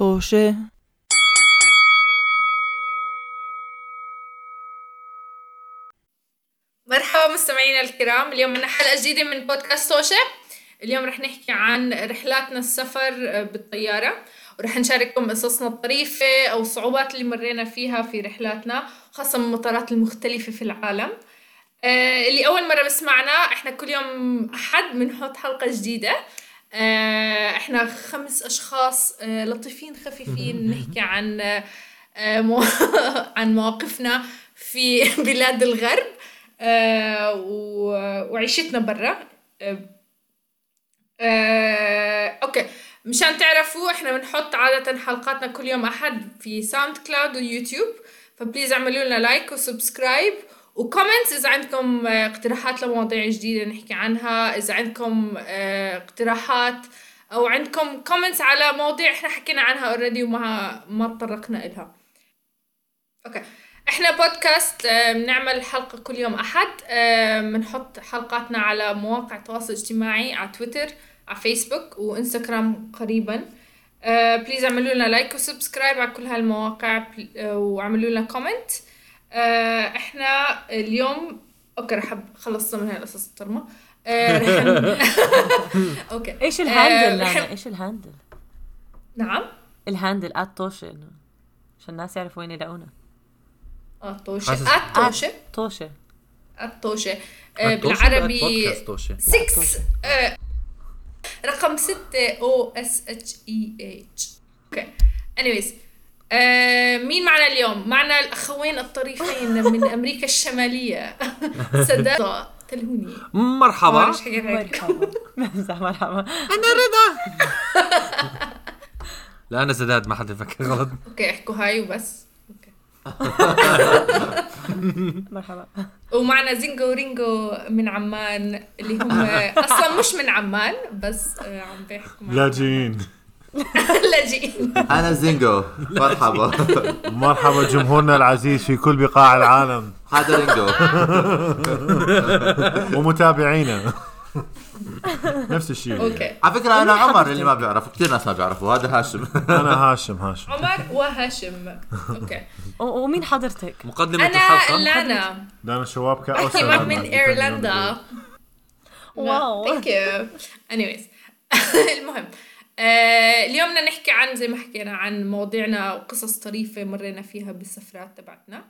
طوشة مرحبا مستمعينا الكرام اليوم من حلقة جديدة من بودكاست توشة. اليوم رح نحكي عن رحلاتنا السفر بالطيارة ورح نشارككم قصصنا الطريفة أو الصعوبات اللي مرينا فيها في رحلاتنا خاصة من المطارات المختلفة في العالم. آه اللي أول مرة بسمعنا إحنا كل يوم أحد بنحط حلقة جديدة. آه إحنا خمس أشخاص آه لطيفين خفيفين نحكي عن آه مو عن مواقفنا في بلاد الغرب وعيشتنا برا. okay. مشان تعرفوا إحنا بنحط عادة حلقاتنا كل يوم أحد في ساوند كلاود ويوتيوب ف please اعملوا لنا like و subscribe. و comments إذا عندكم اقتراحات لمواضيع جديدة نحكي عنها إذا عندكم اقتراحات أو عندكم comments على مواضيع إحنا حكينا عنها already وما ما تطرقنا إلها. okay. إحنا بودكاست بنعمل حلقة كل يوم أحد بنحط حلقاتنا على مواقع التواصل الاجتماعي على تويتر على فيسبوك وإنستغرام قريبا. please اعملوا لنا like و subscribe على كل هالمواقع واعملوا لنا comment إحنا اليوم okay رح خلصنا من هاي القصص الطرمة okay. إيش ال handle رح... إيش ال handle؟ نعم. ال handle @طوشه عشان الناس يعرفوا وين يلاقونا الطوشة الطوشة طوشة الطوشة بالعربي 6 رقم 6 أو اس اتش اي اتش أوكي. anyways مين معنا اليوم؟ معنا الأخوين الطريفين من أمريكا الشمالية. سداد تلهوني. مرحبا. مرحبا. مرحبا. أنا رضا. لا أنا سداد ما حدا يفكر غلط. okay احكوا هاي وبس. مرحبا. ومعنا زينجو رينجو من عمان اللي هم أصلا مش من عمان بس عم بيحكوا لاجئين. لاجئين أنا زينجو. مرحبا. مرحبا جمهورنا العزيز في كل بقاع العالم. هذا رينجو ومتابعينا. نفس الشيء. okay. على فكرة أنا عمر اللي ما بيعرف كثير ناس ما بيعرفوا. هذا هاشم. أنا هاشم هاشم. عمر وهاشم. okay. ومين حضرتك؟ مقدمة أنا الحلقة. لانا دانا شوابك احكي معك من إيرلندا. wow. thank you anyways المهم. آه اليوم بدنا نحكي عن زي ما حكينا عن مواضيعنا وقصص طريفة مرينا فيها بالسفرات تبعتنا.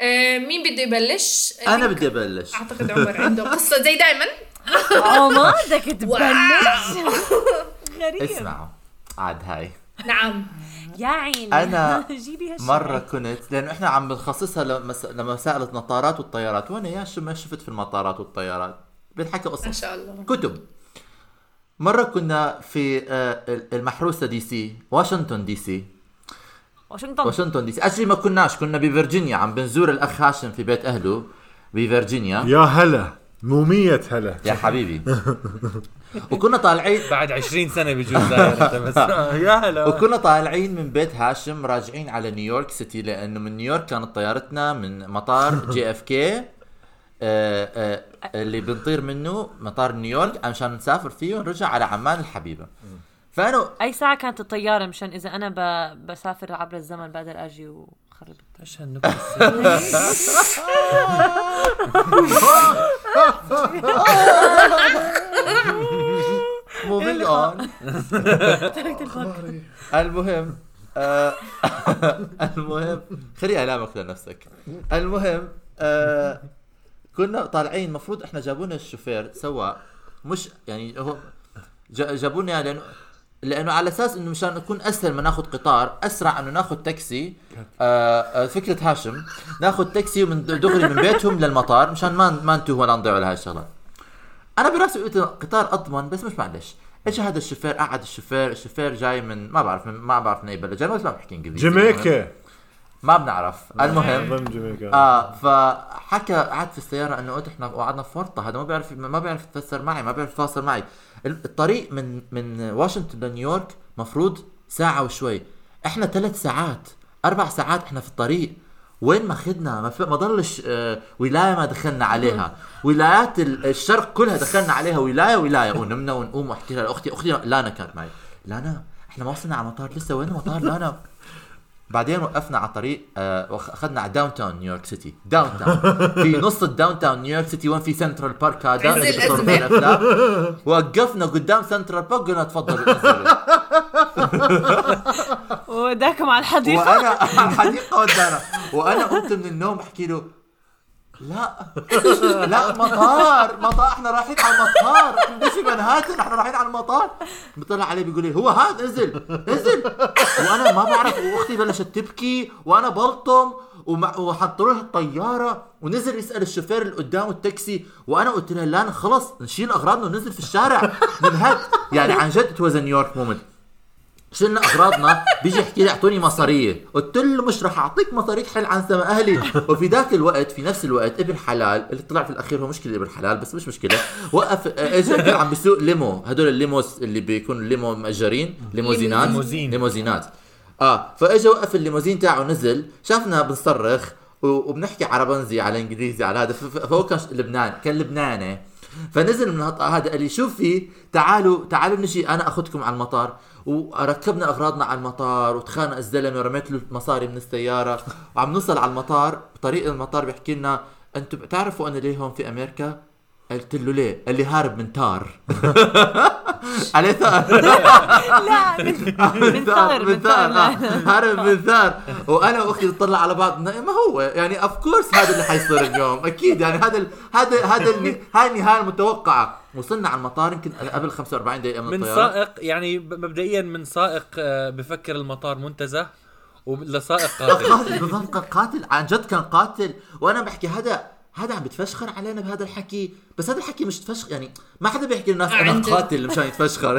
آه مين بده يبلش؟ أنا بدي أبلش. أعتقد عمر عنده قصة زي دائما عمر بدك تبلش. غريب. اسمعوا عاد هاي. نعم. يا عيني. أنا جيبي مرة كنت لأنه إحنا عم بنخصصها لمس... لمسائل النطارات والطيارات. وأنا يا شو ما شفت في المطارات والطيارات؟ بنحكي ما قصص شاء الله. كتب. مرة كنا في آه، المحروسة دي سي واشنطن دي سي. واشنطن. واشنطن دي سي. اجري ما كناش كنا بفرجينيا عم بنزور الأخ هاشم في بيت أهله بفرجينيا. يا هلا مو مية هلا. يا حبيبي. وكنا طالعين. بعد 20 سنة بجوز داير انت بس يا هلا. وكنا طالعين من بيت هاشم راجعين على نيويورك سيتي لأنه من نيويورك كانت طيارتنا من مطار جي إف كي. اللي بنطير منه مطار نيويورك عشان نسافر فيه ونرجع على عمان الحبيبة. فأنا أي ساعة كانت الطيارة؟ مشان إذا أنا ب... بسافر عبر الزمن بقدر أجي وخرب إيش؟ moving on الفكر المهم آه، المهم خلي اعلامك لنفسك. المهم آه، كنا طالعين المفروض إحنا جابونا الشوفير سواق مش يعني هو جا- جابونا لأنه لأنه على أساس إنه مشان نكون أسهل ما ناخذ قطار أسرع إنه ناخذ تاكسي آه آه فكرة هاشم ناخذ تاكسي ومن دغري من بيتهم للمطار مشان ما ما نتوه ولا نضيع ولا هاي الشغلات أنا براسي قلت قطار أضمن بس مش معلش. اجى هذا الشوفير؟ قعد الشوفير الشوفير جاي من ما بعرف من ما بعرف من أي بلد. جاي ما بحكي إنجليزي. جامايكا ما بنعرف. المهم جامايكا آه فحكى قعد في السيارة إنه قلت إحنا وقعدنا في ورطه هذا ما بيعرف ما بيعرف يتفسر معي ما بيعرف يتواصل معي. الطريق من من واشنطن لنيويورك مفروض ساعة وشوي. إحنا ثلاث ساعات أربع ساعات إحنا في الطريق. وين ما خدنا ما, في ما ضلش آه، ولاية ما دخلنا عليها. ولايات ال- الشرق كلها دخلنا عليها ولاية ولاية. ونمنا ونقوم. وأحكي لها لأختي أختي لانا كانت معي. لانا إحنا ما وصلنا على المطار لسه وين المطار؟ لا أنا بعدين وقفنا على طريق آه واخذنا على downtown New York City downtown في نص ال downtown New York City وين في Central Park هذا اللي. فيه الأفلام. وقفنا قدام Central Park قلنا تفضلوا انزلوا. وداكم على الحديقة. وأنا على الحديقة ودانا. وأنا قمت من النوم بحكي له لا. لا مطار. مطار. إحنا رايحين على المطار. إحنا في منهاتن إحنا رايحين على المطار. بيطلع علي بيقول لي هو هذا؟ نزل نزل وأنا ما بعرف وأختي بلشت تبكي وأنا بلطم وحطوا له الطيارة ونزل يسأل الشوفير اللي قدامه التاكسي وأنا قلت له لا خلص نشيل أغراضنا وننزل في الشارع. ننهد يعني عن جد ات نيويورك مومنت شلنا أغراضنا بيجي يحكي لي أعطوني مصارية. قلت له مش رح أعطيك مصاريك حل عن سما أهلي. وفي ذاك الوقت في نفس الوقت ابن حلال اللي طلع في الأخير هو مشكله ابن حلال بس مش مشكلة وقف اجى عم بيسوق ليمو. هدول الليموس اللي بيكون ليمو مأجرين ليموزينات. ليموزين. ليموزينات. آه فاجى وقف الليموزين تاعه نزل شافنا بنصرخ وبنحكي عربنزي على إنجليزي على هذا. فهو كان لبنان كان لبناني. فنزل من هذا قال لي شوفي تعالوا تعالوا نجي أنا أخذكم على المطار. وركبنا أغراضنا على المطار وتخانق الزلمة ورميت له المصاري من السيارة وعم نوصل على المطار بطريق المطار بيحكي لنا أنتم بتعرفوا أنا ليه هون في أمريكا؟ قلت له ليه؟ قال لي هارب من ثار. عليه ثار. لا من ثغر من ثغر آه. هارب من ثار. وأنا واختي نطلع على بعض. ما هو؟ يعني of course هذا اللي حيصير اليوم. أكيد يعني هذا ال- هذا هذا هاي النهاية المتوقعة. وصلنا على المطار يمكن قبل 45 دقيقة من من الطيارة. سائق يعني مبدئيا من سائق آه، بفكر المطار منتزه ولسائق قاتل. قاتل بالضبط كان قاتل. عن جد كان قاتل. وأنا بحكي هذا هذا عم بتفشخر علينا بهذا الحكي. بس هذا الحكي مش تفشخر يعني ما حدا بيحكي للناس أنا. قاتل مشان يتفشخر.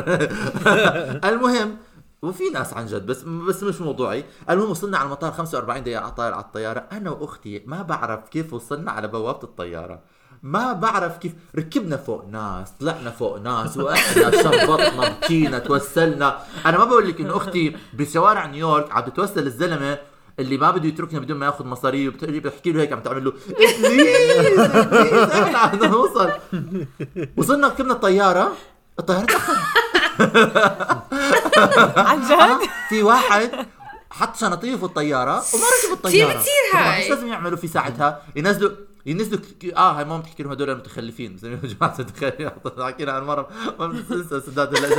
المهم وفي ناس عن جد بس بس مش موضوعي. المهم وصلنا على المطار 45 دقيقة طاير على الطيارة. أنا وأختي ما بعرف كيف وصلنا على بوابة الطيارة. ما بعرف كيف. ركبنا فوق ناس طلعنا فوق ناس وإحنا شبطنا بكينا توسلنا. أنا ما بقول لك إنه أختي بشوارع نيويورك عم تتوسل الزلمة اللي ما بده يتركنا بدون ما ياخذ مصاريه وبتقولي بحكي له هيك عم تعمل له بليز إحنا بدنا نوصل وصلنا ركبنا الطياره الطياره تاخر عن جد في واحد حط شنطيه في الطياره وما ركب الطياره كثير بتصير طبعاً هاي. لازم يعملوا في ساعتها ينزلوا ينزلوا آه هاي ما بتحكي لهم هدول المتخلفين. بسميهم جماعة المتخلفين حكينا عن مرة. ما بتنسى سداد بليز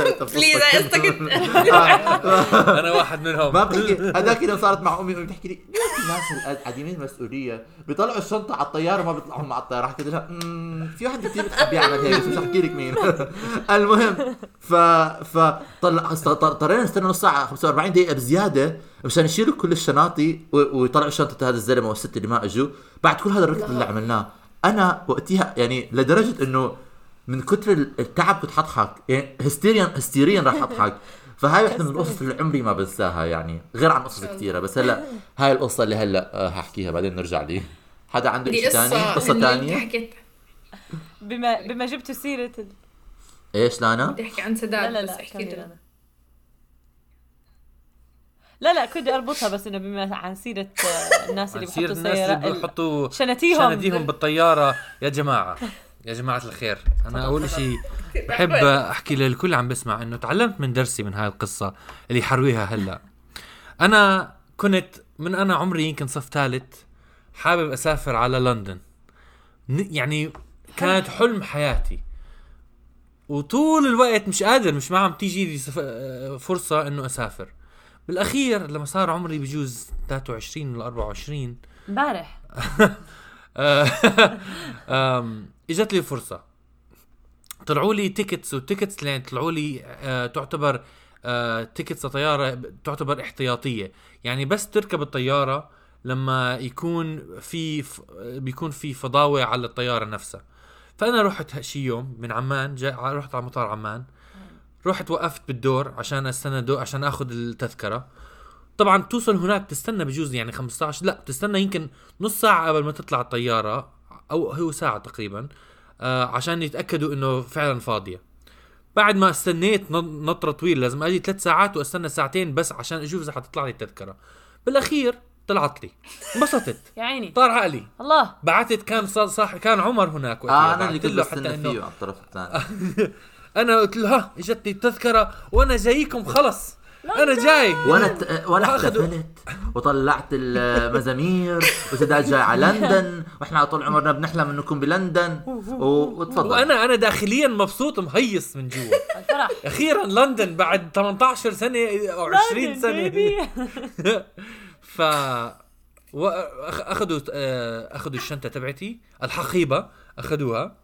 أنا واحد منهم. ما بتحكي. هذاك يوم صارت مع أمي أمي بتحكي لي ليش الناس هالقد عديمين المسؤوليه بيطلعوا الشنطة على الطيارة ما بيطلعوا مع الطيارة. حكيت لها "أمم، في واحد كثير بتحب يعمل هيك بس مش أحكي لك مين. المهم ف ف طلع اضطرينا نستنى نص ساعة 45 دقيقة بزيادة مشان يشيلوا كل الشناطي ويطلعوا شنطه هذا الزلمة والست اللي ما أجوا. بعد كل هذا الركض اللي عملناه أنا وقتها يعني لدرجة إنه من كثر التعب كنت حضحك يعني هستيريا هستيريا راح اضحك فهاي وحده من القصص اللي عمري ما بنساها يعني غير عن قصص كثيره بس هلأ هاي القصة اللي هلأ آه، هحكيها بعدين نرجع لي. حدا عنده شيء ثاني قصة قصه ثانية بما بما جبتوا سيرة ال... إيش لأنا؟ بدي أحكي عن لا سداد لا بس لا احكي كمل له أنا. لا لا كنت أربطها بس إنه بما عن سيرة آه، الناس اللي بصير بحطوا الناس اللي بيحطوا شنتيهم شناديهم بالطيارة. يا جماعة يا جماعة الخير. أنا أول شيء بحب أحكي للكل عم بسمع إنه تعلمت من درسي من هاي القصة اللي حرويها هلأ. أنا كنت من أنا عمري يمكن صف ثالث حابب أسافر على لندن. يعني كانت حلم حياتي. وطول الوقت مش قادر مش ما عم تيجي لي آه، فرصة إنه أسافر. بالأخير لما صار عمري بجوز 23 ولا 24 امبارح. آه، إجت لي فرصة. طلعوا لي tickets وال tickets اللي يعني طلعوا لي آه، تعتبر آه، tickets طياره ب- تعتبر احتياطية. يعني بس تركب الطيارة لما يكون في ف- بيكون في فضاوة على الطيارة نفسها. فأنا رحت شي يوم من عمان جا رحت على مطار عمان. رحت وقفت بالدور عشان استنى دور عشان آخذ التذكرة. طبعا توصل هناك تستنى بجوز يعني 15 لا بتستنى يمكن نص ساعة قبل ما تطلع الطيارة أو هو ساعة تقريبا آه عشان يتأكدوا إنه فعلا فاضية. بعد ما استنيت نط- نطرة طويلة لازم أجي ثلاث ساعات وأستنى ساعتين بس عشان أشوف إذا حتطلع لي التذكرة. بالأخير طلعت لي. انبسطت. يا عيني. طار عقلي. الله. بعثت كان صار صح كان عمر هناك وقتها آه أنا اللي كنت له بستنى حتى انه فيه على الطرف الثاني. أنا قلت له ها إجتني التذكرة وأنا جايكم خلص أنا جاي. وأنا ت... وأنا احتفلت وطلعت المزامير وسداد جاي على لندن وإحنا على طول عمرنا بنحلم انه نكون بلندن و... وتفضل. وأنا أنا داخليا مبسوط مهيص من جوا. أخيرا لندن بعد 18 سنة أو 20 سنة. ف و- أخذوا آه، أخذوا الشنطة تبعتي الحقيبة أخذوها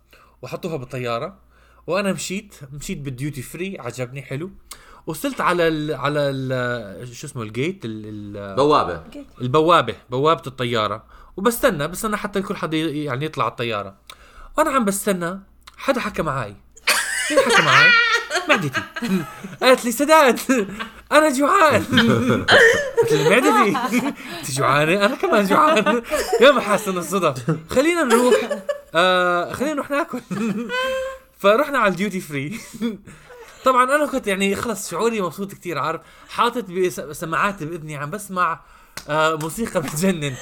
وحطوها بالطيارة. وأنا مشيت مشيت بال duty free عجبني حلو. وصلت على ال على ال شو اسمه ال gate ال ال بوابة. البوابة بوابة الطيارة. وبستنى بستنى حتى كل حدا يعني يطلع على الطيارة. وأنا عم بستنى حدا حكى معي مين حكى معي معدتي. قالت لي سداد أنا جوعانة. قلت لها معدتي. أنت جوعانة؟ أنا كمان جوعان. يا محاسن الصدف. خلينا نروح آه خلينا نروح ناكل. فرحنا على ال duty free. طبعا أنا كنت يعني خلص شعوري مبسوط كتير عارف؟ حاطط بس- سماعات بإذني عم بسمع آه موسيقى بتجنن.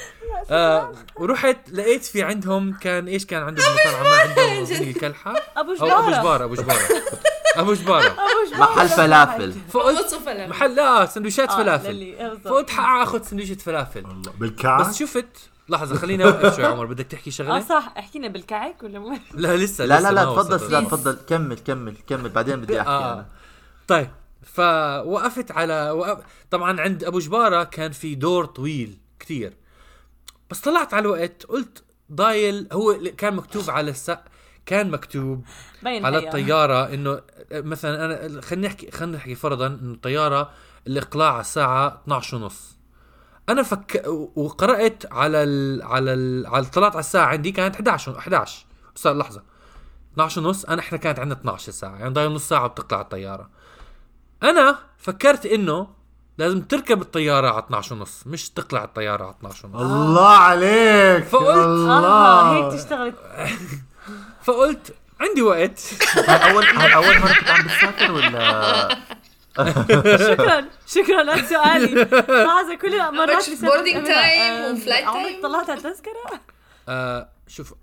آه ورحت لقيت في عندهم كان إيش كان عندهم؟ ما عندهم الكلحه أبو أبو جبارة. أبو جبارة. أبو جبارة. أبو جبارة. محل فلافل. فقلت محل لا سندويشات آه، فلافل. فقلت حاخذ سندويشة فلافل. بس بالكعك؟ شفت لحظة خليني أوقف شوي عمر بدك تحكي آه شغلة؟ صح احكينا بالكعك ولا مو لا لسه لا لا لا تفضل. لا تفضل كمل كمل كمل بعدين بدي أحكي آه. أنا طيب فوقفت على وقف... طبعا عند أبو جبارة كان في دور طويل كتير بس طلعت على الوقت قلت ضايل هو كان مكتوب على السق كان مكتوب باين على هي. الطيارة إنه مثلا أنا خلينا نحكي خلينا نحكي فرضا إنه الطيارة الإقلاع على الساعة 12 ونص أنا فك وقرأت على ال... على ال... على طلعت على الساعة عندي كانت 11 11 صار لحظة. 12 ونص أنا إحنا كانت عندنا 12 ساعة يعني ضايل نص ساعة بتطلع الطيارة. أنا فكرت إنه لازم تركب الطيارة على 12 ونص مش تقلع الطيارة على 12 ونص الله عليك فقلت- آه هيك الله تشتغل فقلت عندي وقت. أول أول مرة كنت عم بتسافر ولا؟ شكرا. شكرا. على سؤالي. لحظه كل مرات أمينة، time آه، وflight عمرك؟ طلعت على التذكره؟ آه شوف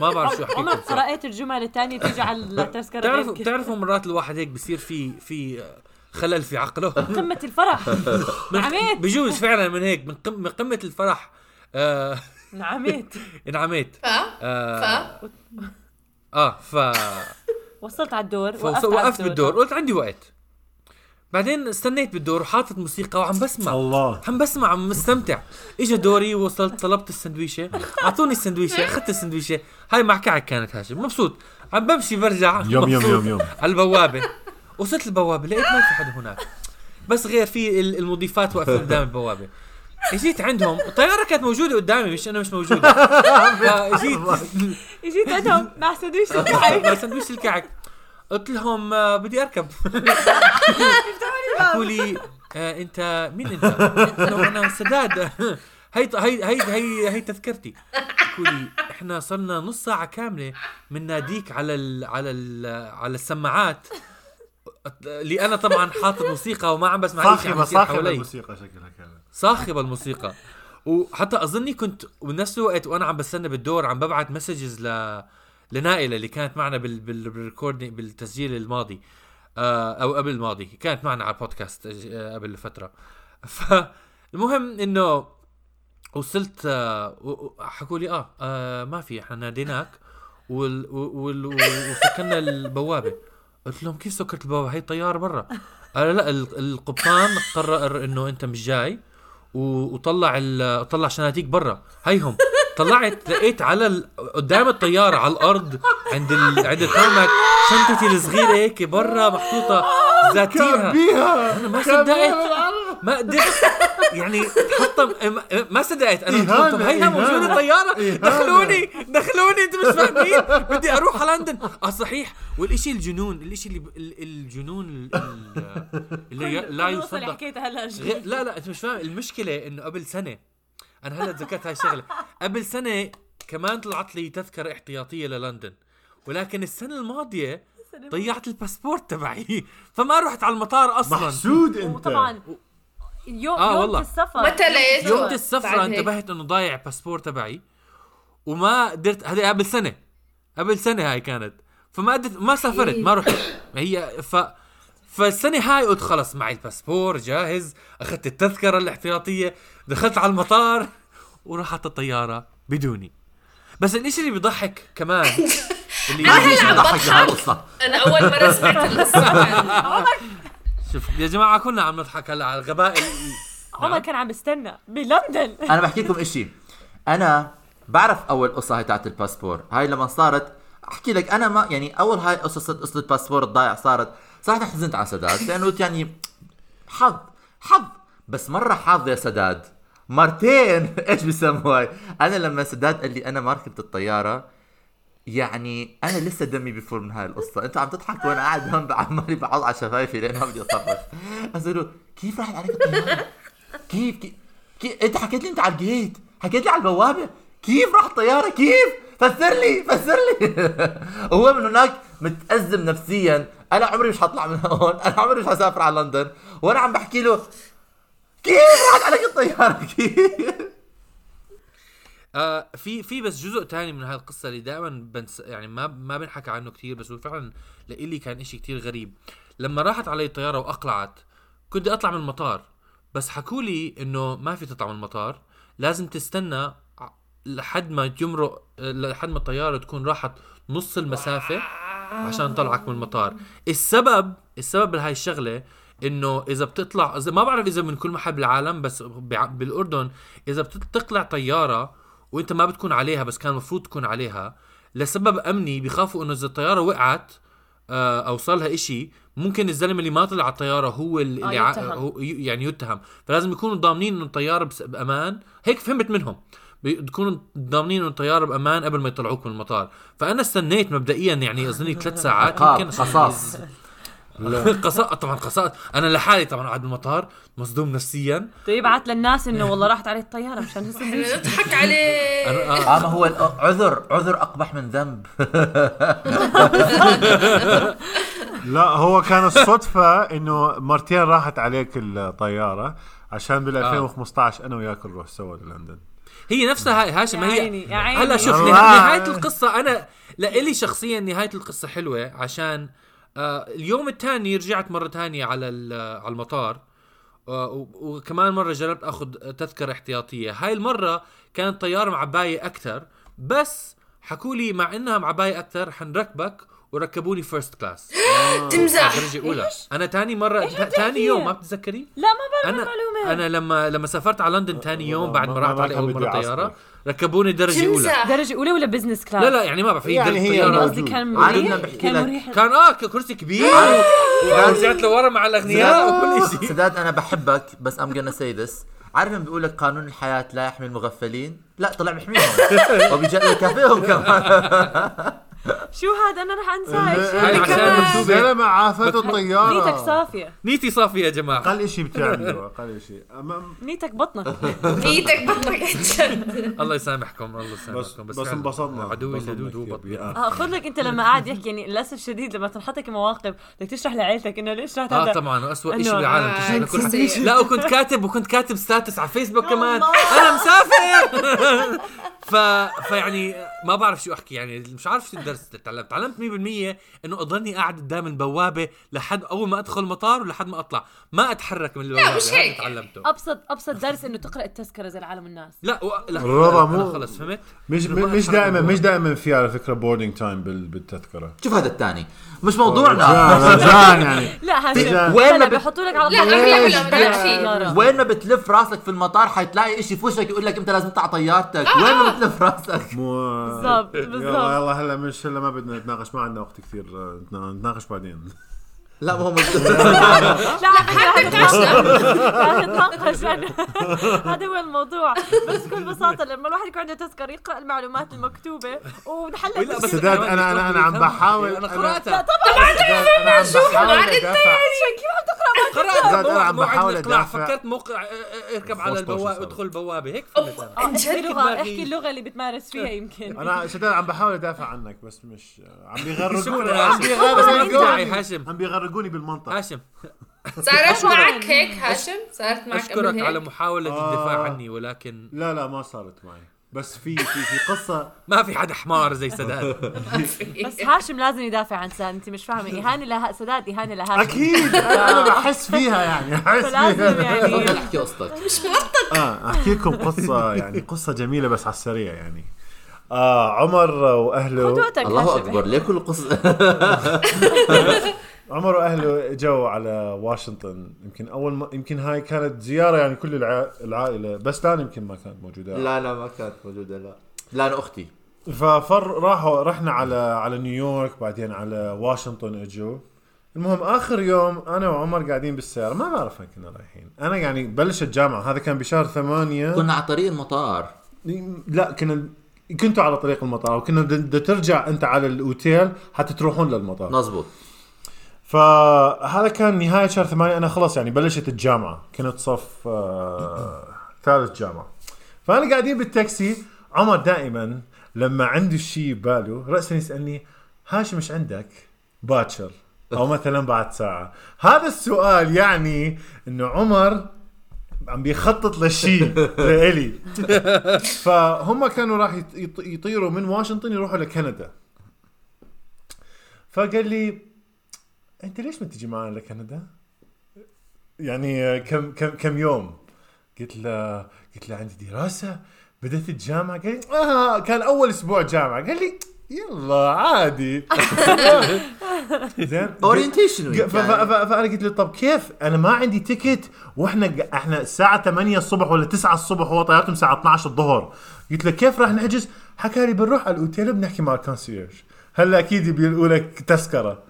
ما بعرف شو احكي عمرك قرأت الجمل الثانية تيجي على التذكرة بتعرفوا؟ بتعرفوا مرات الواحد هيك بصير في في خلل في عقله؟ قمة الفرح. نعمت بجوز فعلا من هيك من قم- من قمة الفرح آه نعمت انعميت. ف؟ آه ف؟ آه ف. وصلت على الدور فوقفت على وقفت بالدور. قلت عندي وقت. بعدين استنيت بالدور وحاطط موسيقى وعم بسمع. الله. عم بسمع عم مستمتع. اجى دوري وصلت طلبت السندويشة. أعطوني السندويشة أخذت السندويشة. هاي مع كعك كانت هاشم. مبسوط. عم بمشي برجع. يوم يوم يوم يوم. على البوابة. وصلت البوابة لقيت ما في حدا هناك. بس غير في ال- المضيفات واقفة قدام البوابة. اجيت عندهم. الطيارة كانت موجودة قدامي مش أنا مش موجودة. فاجيت اجيت عندهم. مع سندويش الكعك. مع سندويش الكعك. قلت لهم آه، بدي أركب. حكوا لي آه أنت مين أنت؟ أنا سداد. هي هي هي هي هي تذكرتي. حكوا لي إحنا صرنا نص ساعة كاملة بنناديك على ال على ال على السماعات. اللي أنا طبعا حاطط موسيقى وما عم بسمع صاحبة حوالي. الموسيقى شكلها كانت صاخبة الموسيقى. وحتى أظني كنت بنفس الوقت وأنا عم بستنى بالدور عم ببعت messages ل لنائلة اللي كانت معنا بال بال بال recording بالتسجيل الماضي. آه أو قبل الماضي. كانت معنا على البودكاست آه، قبل فترة. فالمهم إنه وصلت آه حكوا لي آه, آه ما في إحنا ناديناك وال وال وال- وسكرنا البوابة. قلت لهم كيف سكرت البوابة؟ هي الطياره برا. قال لا ال- القبطان قرر إنه أنت مش جاي وطلع طلع شناتيك برا. هيهم طلعت لقيت على ال... قدام الطيارة على الأرض عند ال... عند الترمك شنطتي الصغيرة هيك برا محطوطة ذاتيها. بيها. أنا ما صدقت. ما قدرت. يعني تحطم ما- ما صدقت. أنا قلت لهم، طب إهانة، هيها موجودة. طيارة. دخلوني دخلوني أنتم مش فاهمين. بدي أروح على لندن. آه صحيح. والشيء الجنون الشيء اللي الجنون ال- ال- اللي لا يصدق. حكيتها هلا لا لا أنت مش فاهم. المشكلة إنه قبل سنة أنا هلا تذكرت هاي الشغلة. قبل سنة كمان طلعت لي تذكرة احتياطية للندن. ولكن السنة الماضية ضيعت الباسبورت تبعي. فما رحت على المطار أصلا. محسود أنت. وطبعا يوم آه يوم والله. السفر. متى لقيته؟ يوم هيك؟ انتبهت إنه ضايع الباسبور تبعي وما قدرت هذا قبل سنة. قبل سنة هاي كانت. فما قدرت ما سافرت ما رحت. هي ف فالسنة هاي قلت خلص معي الباسبور جاهز. أخذت التذكرة الاحتياطية. دخلت على المطار وراحت الطيارة بدوني. بس الإشي اللي بيضحك كمان اللي أنا هلا عم بضحك. أنا أول مرة سمعت القصة شوف يا جماعة كنا عم نضحك هلا على الغباء ال- عمر كان عم بستنى بلندن. أنا بحكي لكم إشي. أنا بعرف أول قصة هاي تاعت الباسبور. هاي لما صارت أحكي لك أنا ما يعني أول هاي قصة قصة الباسبور الضايع صارت صراحة حزنت على سداد لأنه قلت يعني حظ حظ. بس مرة حظ يا سداد. مرتين. إيش بيسموها هاي؟ أنا لما سداد قال لي أنا ما ركبت الطيارة يعني أنا لسه دمي بفور من هاي القصة. أنتوا عم تضحكوا وأنا قاعد هون عمالي بعض على شفايفي لأن ما بدي أصرخ. له كيف راحت عليك الطيارة؟ كيف كيف, كيف أنت حكيت لي أنت على الجيت حكيت لي على البوابة. كيف راح الطيارة؟ كيف؟ فسر لي فسر لي. وهو من هناك متأزم نفسيا. أنا عمري مش حطلع من هون. أنا عمري مش حسافر على لندن. وأنا عم بحكي له كيف راحت عليك الطيارة؟ كيف؟ آه في في بس جزء تاني من هاي القصة اللي دائما بنس يعني ما ما بنحكى عنه كتير بس هو فعلا لإلي كان إشي كتير غريب. لما راحت علي الطيارة وأقلعت كنت بدي أطلع من المطار بس حكوا لي إنه ما في تطلع من المطار لازم تستنى لحد ما يمرق لحد ما الطيارة تكون راحت نص المسافة عشان طلعك من المطار. السبب السبب لهاي الشغلة إنه إذا بتطلع ما بعرف إذا من كل محل بالعالم بس بالأردن إذا بتطلع طيارة وانت ما بتكون عليها بس كان المفروض تكون عليها. لسبب أمني بيخافوا إنه إذا الطيارة وقعت آه، أو صار لها إشي ممكن الزلمة اللي ما طلع على الطيارة هو اللي ع- يتهم. هو يعني يتهم. فلازم يكونوا ضامنين إنه الطيارة بس- بأمان. هيك فهمت منهم. بيكونوا ضامنين إنه الطيارة بأمان قبل ما يطلعوك من المطار. فأنا استنيت مبدئيا يعني أظني ثلاث ساعات يمكن قصاص. قصاء طبعا قصاء أنا لحالي طبعا قاعد بالمطار مصدوم نفسيا. يبعت للناس إنه والله راحت عليه الطيارة مشان نضحك عليه. آه. آه ما هو عذر عذر أقبح من ذنب. لا هو كان الصدفة إنه مرتين راحت عليك الطيارة عشان بال 2015 أنا وياك نروح سوا للندن. هي نفسها هاي هاشم يا هي عيني، يا عيني. هلا شوف نهاية القصة أنا لإلي شخصيا نهاية القصة حلوة عشان آه اليوم الثاني رجعت مرة ثانية على ال- على المطار آه، و- وكمان مرة جربت أخذ تذكرة احتياطية. هاي المرة كانت طيارة معبايه أكثر بس حكوا لي مع إنها معبايه أكثر حنركبك وركبوني first class تمزح. درجه أولى. أنا ثاني مره ثاني يوم ما بتتذكري؟ لا ما بعرف أنا المعلومة. أنا لما لما سافرت على لندن ثاني يوم بعد ما راحت علي أول مرة طيارة. ركبوني درجة أولى. درجة أولى ولا business class لا لا يعني ما بعرف هي يعني هي قصدي كان مريح كان لك. مريح. كان آه كرسي كبير. ورجعت لورا مع الأغنياء وكل شيء. سداد أنا بحبك بس ام gonna say this. عارف لما بيقول لك قانون الحياة لا يحمي المغفلين؟ لا طلع بيحميهم وبيكافئهم كمان. شو هذا؟ أنا رح انساه. الزلمة عافته الطيارة. نيتك صافية. نيتي صافية يا جماعة. أقل شيء بتعمله أقل شيء نيتك بطنك. إيدك بطنك. الله يسامحكم الله بس يسامحكم بس فعلاً انبسطنا. عدوي اللدود هو بطني آه خذ لك أنت لما قاعد يحكي يعني للأسف الشديد لما تنحطك مواقف بدك تشرح لعيلتك إنه ليش رحت آه هذا؟ طبعا واسوء شيء بالعالم آه، تشرح لا وكنت كاتب وكنت كاتب ستاتس على فيسبوك كمان. أنا مسافر! ف... فيعني ما بعرف شو أحكي يعني مش عارف شو اللي تعلمت تعلمت 100% إنه أضلني قاعد قدام البوابة لحد أول ما أدخل المطار ولحد ما أطلع. ما أتحرك من البوابة مش هذا هيك. تعلمته. ابسط أبسط درس إنه تقرأ التذكرة زي العالم والناس. لا و... لا. أنا مو- خلص فهمت؟ مش مش دائما مش دائما في على فكرة boarding time بالتذكرة. شوف هذا الثاني. مش موضوعنا. رجعان يعني. لا هذا وين ما بحطوا لك على لا أغلب. وين ما بتلف راسك في المطار حتلاقي إشي في وشك يقول لك أنت لازم تطلع طيارتك؟ وين ما بتلف راسك؟ مو بالضبط، بالضبط. يلا هلا مش هلا ما بدنا نتناقش ما عندنا وقت كثير نتناقش بعدين. لا ما هو مش لا نتناقش هذا هو الموضوع. بس بكل بساطة لما الواحد يكون عنده تذكرة يقرأ المعلومات المكتوبة ونحلل لا، بس سداد أنا أنا أنا عم بحاول. أنا قراتها أنا عم بحاول زاد أنا عم بحاول. أدافع. فكرت موقع اركب على 15 البوابه. ادخل البوابه هيك فهمت. آه، احكي لغة دماغي. احكي اللغة اللي بتمارس فيها يمكن أنا سداد عم بحاول أدافع عنك بس مش عم بيغرقوني عم بيغرقوني هاشم عم بيغرقوني بالمنطق هاشم صارت معك هيك هاشم صارت معك أشكرك على محاولة آه. الدفاع عني ولكن لا لا ما صارت معي بس في في في قصة ما في حدا حمار زي سداد. بس هاشم لازم يدافع عن سداد انت مش فاهمة. إهانة لها سداد إهانة لهاشم أكيد. أنا بحس فيها يعني احس فلازم فيها. يعني. تفضل أحكي قصتك. آه أحكي لكم قصة يعني قصة جميلة بس على السريع يعني. آه عمر خذ واهله وقتك الله. أكبر ليه كل قصة؟ عمر واهله جو على واشنطن. يمكن أول ما يمكن هاي كانت زيارة يعني كل الع... العائلة بس لأن يمكن ما كانت موجودة. لا لا ما كانت موجودة لا. لا أنا أختي. ففر راحوا رحنا على على نيويورك بعدين على واشنطن إجوا. المهم آخر يوم أنا وعمر قاعدين بالسيارة. ما بعرف وين كنا رايحين. أنا يعني بلشت جامعة. هذا كان بشهر ثمانية. كنا على طريق المطار. لا كنا كنتوا على طريق المطار وكنا بدنا ترجع أنت على الأوتيل حتى تروحون للمطار. مزبوط فهذا كان نهاية شهر ثمانية. أنا خلاص يعني بلشت الجامعة. كنت صف آه ثالث جامعة. فأنا قاعدين بالتاكسي. عمر دائما لما عنده شيء بباله راسا يسألني هاشم مش عندك؟ باكر. أو مثلا بعد ساعة. هذا السؤال يعني إنه عمر عم بيخطط لشيء لإلي. فهم كانوا راح يط- يط- يطيروا من واشنطن يروحوا لكندا. فقال لي أنت ليش ما تجي معنا لكندا؟ يعني كم كم كم يوم؟ قلت له قلت له عندي دراسة بدأت الجامعة قال لي آه كان أول أسبوع جامعة. قال لي يلا عادي. زين. orientation فأنا قلت له طب كيف؟ أنا ما عندي ticket وإحنا إحنا الساعة 8 الصبح ولا 9 الصبح هو طيارتهم الساعة 12 الظهر. قلت له كيف راح نحجز؟ حكى لي بنروح على الأوتيل بنحكي مع الكونسيرج. هلا أكيد بيقولوا لك تذكرة.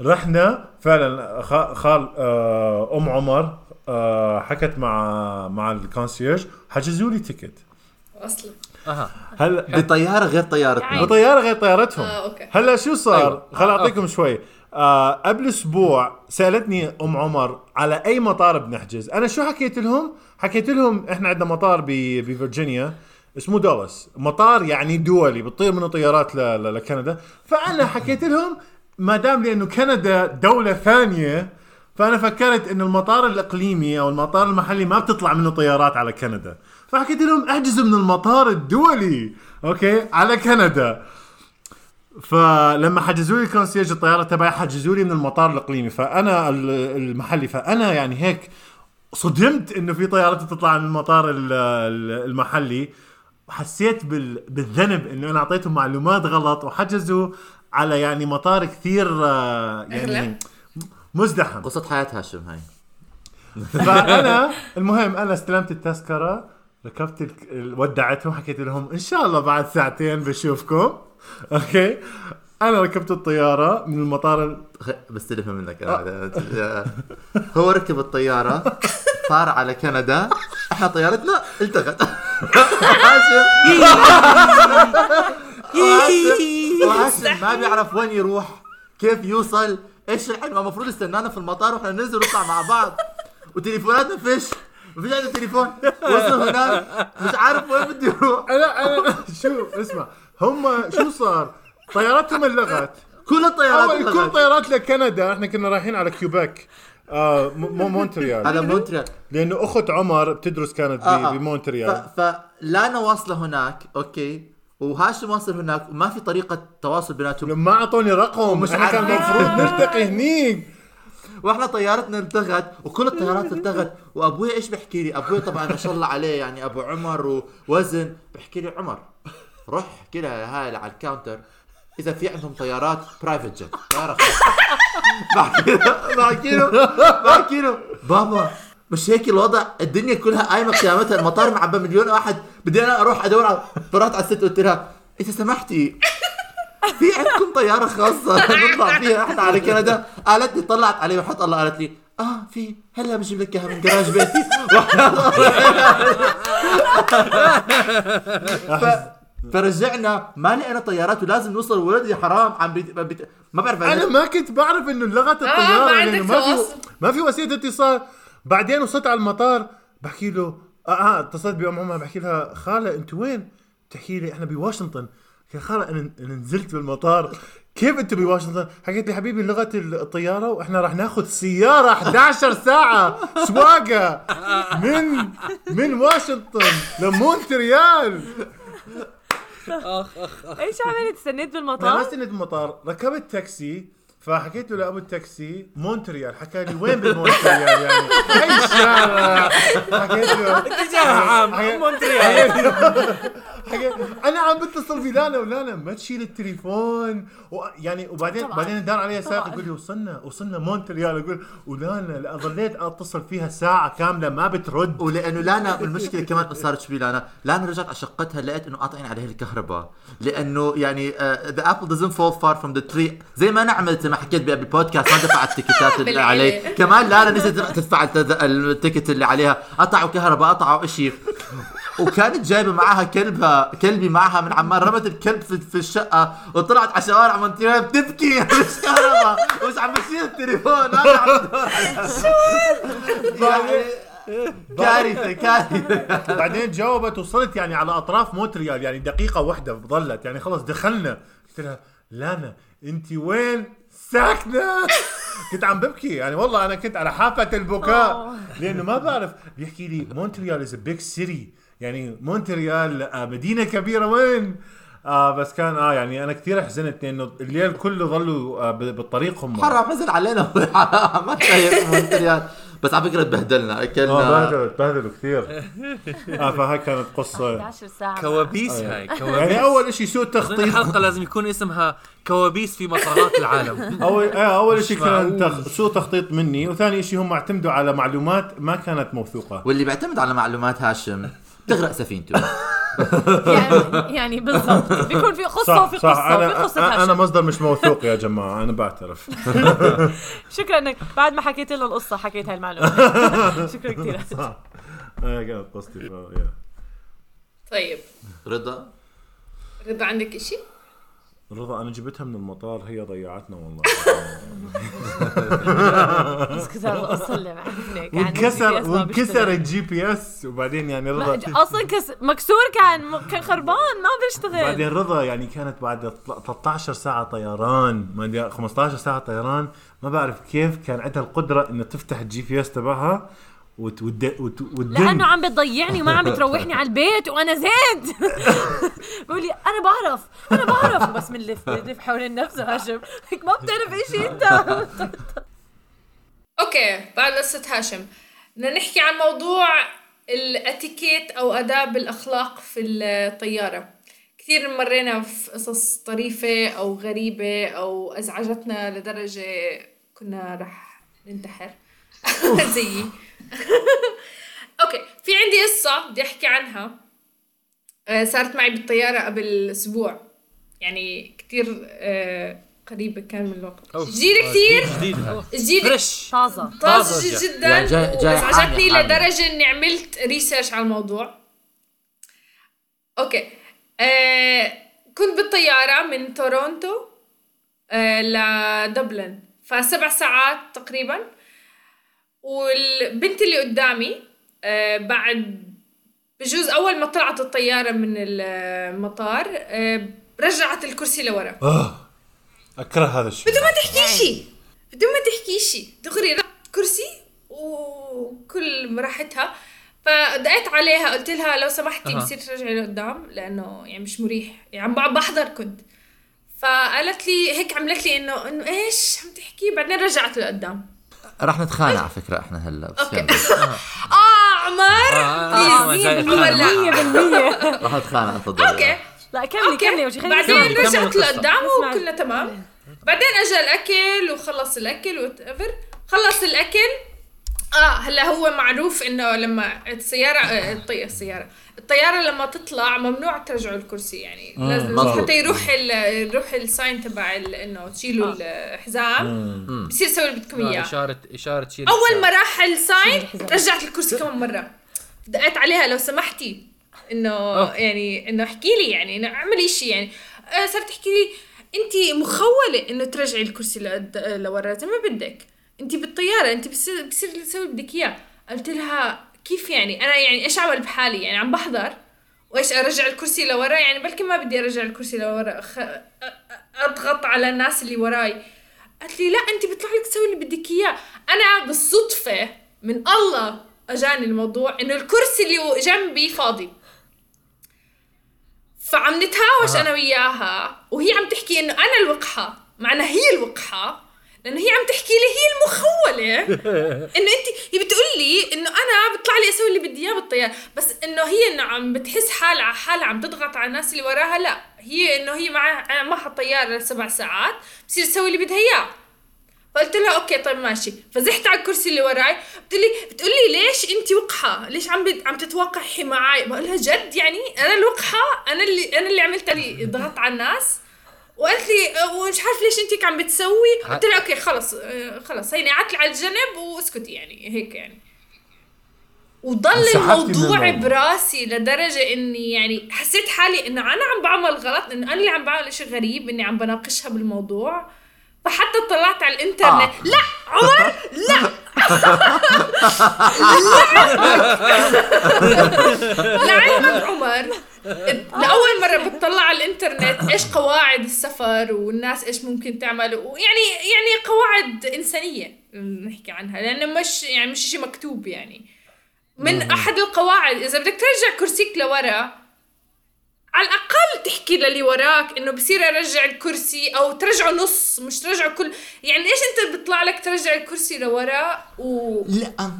رحنا فعلا خ- خال آه، أم عمر آه، حكت مع مع الكونسيرج حجزوا لي ticket. أصلا. أها. هلا بطياره غير طيارتنا. بطياره غير طيارتهم. آه أوكي. هلا شو صار؟ أيوة. خل أعطيكم شوي. آه قبل أسبوع سألتني أم عمر على أي مطار بنحجز. أنا شو حكيت لهم؟ حكيت لهم إحنا عندنا مطار ب- بفرجينيا اسمه دالاس مطار يعني دولي بتطير منه طيارات ل- ل- لكندا. فأنا حكيت لهم ما دام لأنه كندا دولة ثانية فأنا فكرت إنه المطار الإقليمي أو المطار المحلي ما بتطلع منه طيارات على كندا. فحكيت لهم أحجزوا من المطار الدولي أوكي؟ على كندا. فلما حجزوا لي كونسيرج الطيارة تبعي حجزوا لي من المطار الإقليمي. فأنا ال- المحلي فأنا يعني هيك صدمت إنه في طيارات تطلع من المطار ال- ال- المحلي. حسيت بال- بالذنب إنه أنا أعطيتهم معلومات غلط وحجزوا. على يعني مطار كثير آه، يعني أغلى. قصة مزدحم حياة هاشم هاي. فأنا المهم أنا استلمت التذكرة ركبت ال- ودعتهم حكيت لهم إن شاء الله بعد ساعتين بشوفكم. أوكي؟ أنا ركبت الطيارة من المطار ال- بستلفها منك. أنا. هو ركب الطيارة طار على كندا. إحنا طيارتنا التغت. وهاشم ما بيعرف وين يروح كيف يوصل إيش الحلم المفروض يستنانا في المطار وإحنا ننزل ونطلع مع بعض. وتليفوناتنا فيش ما فيش عنده تليفون. وصل هناك مش عارف وين بده يروح أنا أنا شو اسمع. هم شو صار؟ طياراتهم انلغت كل الطيارات كل اتلغت. طيارات لكندا. إحنا كنا رايحين على كيبك آه مو مونتريال. على مونتريال. لأنه أخت عمر بتدرس كانت آه، آه. بمونتريال. ف... فلانا واصله هناك أوكي. وهاشم واصل هناك وما في طريقة تواصل بيناتهم. لما ما أعطوني رقم مش إحنا كان. المفروض نلتقي هنيك. وإحنا طيارتنا التغت وكل الطيارات التغت. وأبوي إيش بيحكي لي؟ أبوي طبعا ما شاء الله عليه يعني أبو عمر ووزن. بحكي لي عمر. روح احكي لها هاي على ال counter. إذا في عندهم طيارات private jet طيارة خاصة. بحكي له بحكي له. بحكي له. بابا. مش هيك الوضع الدنيا كلها قايمة قيامتها المطار معبى مليون واحد. بدي أنا أروح أدور على فرحت على الست قلت لها اذا سمحتي؟ في عندكم طيارة خاصة نطلع فيها إحنا على كندا؟ قالت لي طلعت علي وحياة الله قالت لي آه في هلأ بجيب لك إياها من جراج بيتي. ف... فرجعنا ما لقينا طيارات ولازم نوصل ولدي حرام. عم بيت... بيت... ما بعرف أنا ما كنت بعرف إنه لغت ما الطيارة عندك لأنه ما في. ما في وسيلة اتصال. بعدين وصلت على المطار بحكي له آه, آه اتصلت بام عمر بحكي لها خالة أنت وين؟ بتحكي لي إحنا بواشنطن. لها خالة أنا نزلت بالمطار. كيف أنتم بواشنطن؟ حكيت لي حبيبي لغة الطيارة وإحنا راح ناخذ سيارة 11 ساعة سواقة. من من واشنطن لمونتريال. إيش عملت؟ استنيت أنا ما بالمطار؟ استنيت بالمطار. ركبت تاكسي. فحكيت له لابو التاكسي مونتريال. حكى لي وين بالمونتريال يعني؟ اي شارع حكيت له اتجاه عام مونتريال. أنا عم بتصل بلانا ولانا ما تشيل التليفون. و... يعني وبعدين طبعاً. بعدين دار علي سائق طبعاً. يقول لي وصلنا وصلنا مونتريال. أقول ولانا لا ظليت أتصل فيها ساعة كاملة ما بترد. ولأنه لانا المشكلة كمان صارت شو لانا. لانا رجعت على شقتها لقيت إنه قاطعين عليها الكهرباء. لأنه يعني the apple doesn't fall far from the tree. زي ما أنا عملت ما حكيت قبل البودكاست ما دفعت ال ticketات اللي. علي. كمان لانا نسيت تدفع ال ticket اللي عليها. قطعوا كهرباء قطعوا إشي. وكانت جايبة معاها كلبها كلبي معاها من عمان رمت الكلب في, في الشقة وطلعت على شوارع مونتريال بتبكي. مش كهرباء مش عم بشيل التليفون أنا عم بدور على- كارثة كارثة. بعدين جاوبت وصلت يعني على أطراف مونتريال يعني دقيقة واحدة ظلت. يعني خلص دخلنا. قلت لها لانا أنت وين؟ ساكنة. كنت عم ببكي. يعني والله أنا كنت على حافة البكاء. لأنه ما بعرف بيحكي لي مونتريال is big city يعني مونتريال آه، مدينة كبيرة وين؟ آه بس كان آه يعني أنا كثير حزنت لأنه الليل كله ظلوا آه ب- بالطريق هم. حرام حزن علينا. ما مونتريال. بس على فكرة تبهدلنا آه اكلنا بهدلوا بهدلوا كثير. آه فهاي كانت قصة. 11 ساعة كوابيس هاي يعني كوابيس. أول شيء سوء تخطيط. الحلقة لازم يكون اسمها كوابيس في مطارات العالم. أول آه أول شيء كان. تخ... سوء تخطيط مني وثاني شيء هم اعتمدوا على معلومات ما كانت موثوقة. واللي بيعتمد على معلومات هاشم تغرق سفينته. يعني يعني بالضبط. بيكون في قصة صح وفي صح. قصة أنا في قصة أنا- أنا هاشم مصدر مش موثوق يا جماعة أنا بعترف. شكرا انك بعد ما حكيت له القصة حكيت هاي المعلومة. شكرا كثير صح. هاي كانت قصتي. طيب. رضا؟ رضا عندك إشي؟ رضا أنا جبتها من المطار هي ضيعتنا والله. بس كثر القصة اللي معفنة كان وانكسر ال GPS ما وانكسر. ال GPS وبعدين يعني رضا أصلا كس... مكسور كان كان خربان ما بيشتغل. بعدين رضا يعني كانت بعد 13 ساعة طيران ما أدري 15 ساعة طيران. ما بعرف كيف كان عندها القدرة انه تفتح ال GPS تبعها. وت... وت... وت... وتدن لأنه عم بتضيعني وما عم بتروحني على البيت وأنا زيت بقول لي أنا بعرف أنا بعرف. بس بنلف بنلف حول نفسه هاشم. هيك ما بتعرف شيء أنت. أوكي بعد قصة هاشم. بدنا نحكي عن موضوع الإتيكيت أو اداب الاخلاق في الطيارة. كثير مرينا في قصص طريفة أو غريبة أو أزعجتنا لدرجة كنا رح ننتحر. زيي. أوكي في عندي قصة بدي أحكي عنها آه، صارت معي بالطيارة قبل أسبوع. يعني كثير آه، قريبة كان من الوقت. جديدة آه، كثير جديد هاي. جديد fresh. طازة. طازة طازج جا. جدا. يعني جاي- جاي وازعجتني حامي- حامي. لدرجة إني عملت research على الموضوع. أوكي. آه كنت بالطيارة من تورونتو آه لدبلن. فسبع ساعات تقريبا. والبنت اللي قدامي آه بعد بجوز أول ما طلعت الطيارة من المطار آه رجعت الكرسي لورا. آه. أكره هذا الشيء. بدون ما تحكي شيء. بدون ما تحكي شيء. دغري رحت كرسي وكل راحتها. فدقيت عليها قلت لها لو سمحتي. بصير ترجعي لقدام لأنه يعني مش مريح. يعني عم بحضر كنت. فقالت لي هيك عملت لي إنه إنه إيش عم تحكي؟ بعدين رجعت لقدام. رح نتخانق على فكرة إحنا هلا بس okay يلا. آه عمر آه، please جاي هو أتخانق لا. معك. رح نتخانق تفضل okay لا كملي كملي شوي بعدين رجعت. لقدام. وكلنا تمام بعدين أجى الأكل وخلص الأكل whatever خلص الأكل آه هلا هو معروف إنه لما السيارة آه، الطي السيارة. الطيارة لما تطلع ممنوع ترجعوا الكرسي يعني. لازم مظبوط. حتى يروح ال يروح ال sign تبع ال- إنه تشيلوا آه. الحزام. بصير تسوي اللي بدكم آه، إياه. اشاره إشارة شيل أول ما راح ال sign. رجعت الكرسي كمان مرة. دقيت عليها لو سمحتي. إنه أوه. يعني إنه احكي لي يعني إنه اعملي شيء يعني. آه، صارت تحكي لي انت مخولة إنه ترجعي الكرسي لورا زي ما بدك. انت بالطيارة انت بصير بصير تسوي بدك اياه. قلت لها كيف يعني؟ أنا يعني إيش أعمل بحالي؟ يعني عم بحضر وإيش أرجع الكرسي لورا؟ يعني بلكي ما بدي أرجع الكرسي لورا؟ خ... أ- أ- أضغط على الناس اللي وراي. قالت لي لا انت بيطلع لك تسوي اللي بدك إياه. أنا بالصدفة من الله أجاني الموضوع إنه الكرسي اللي جنبي فاضي. فعم نتهاوش أنا وياها وهي عم تحكي إنه أنا الوقحة مع انها هي الوقحة. لأنه هي عم تحكي لي هي المخولة. إنه انت هي بتقول لي إنه أنا بيطلع لي أسوي اللي بدي إياه بالطيارة. بس إنه هي إنه عم بتحس حالها على حالها عم تضغط على الناس اللي وراها. لا هي إنه هي معها معها طياره سبع ساعات بتصير تسوي اللي بدها إياه. فقلت لها okay طيب ماشي. فزحت على الكرسي اللي وراي. بتقول لي بتقول لي ليش انت وقحة؟ ليش عم بت... عم تتوقحي معي بقول لها جد يعني أنا الوقحة أنا اللي أنا اللي عملت لي ضغط على الناس. وقالت لي أه، ومش عارف ليش انت عم بتسوي؟ قلت لها okay خلص أه، خلص هيني عتلي على الجنب واسكتي يعني هيك يعني. وضل الموضوع. براسي لدرجة إني يعني حسيت حالي إنه أنا عم بعمل غلط انه أنا اللي عم بعمل إشي غريب إني عم بناقشها بالموضوع. فحتى طلعت على الإنترنت. آه. لا عمر! لا! لعلمك عمر. لأول مرة بتطلع على الإنترنت إيش قواعد السفر والناس إيش ممكن تعمل ويعني يعني قواعد إنسانية نحكي عنها لأنه مش يعني مش شيء مكتوب يعني. من أحد القواعد إذا بدك ترجع كرسيك لورا على الأقل تحكي للي وراك إنه بصير أرجع الكرسي أو ترجعه نص مش ترجعه كل يعني إيش أنت بيطلع لك ترجع الكرسي لورا و لا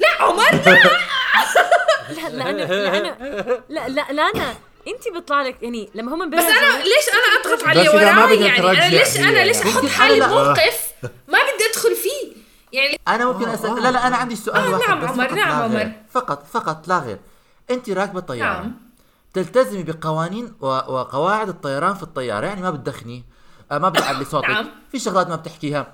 لا عمر لا لا لا أنا لا أنا لا لا, لا أنا أنت بيطلع لك يعني لما هم بس أنا ليش أنا أضغط وراي بدك يعني أنا ليش أنا ليش. أحط حالي. بموقف ما بدي أدخل فيه يعني أنا ممكن اسال لا لا أنا عندي سؤال آه، واحد نعم بس عمر، نعم لا. عمر. فقط فقط لا غير أنت راكبة الطياره نعم. تلتزمي بقوانين و- وقواعد الطيران في الطيارة يعني ما بتدخني آه، ما بتعلي صوتك نعم. في شغلات ما بتحكيها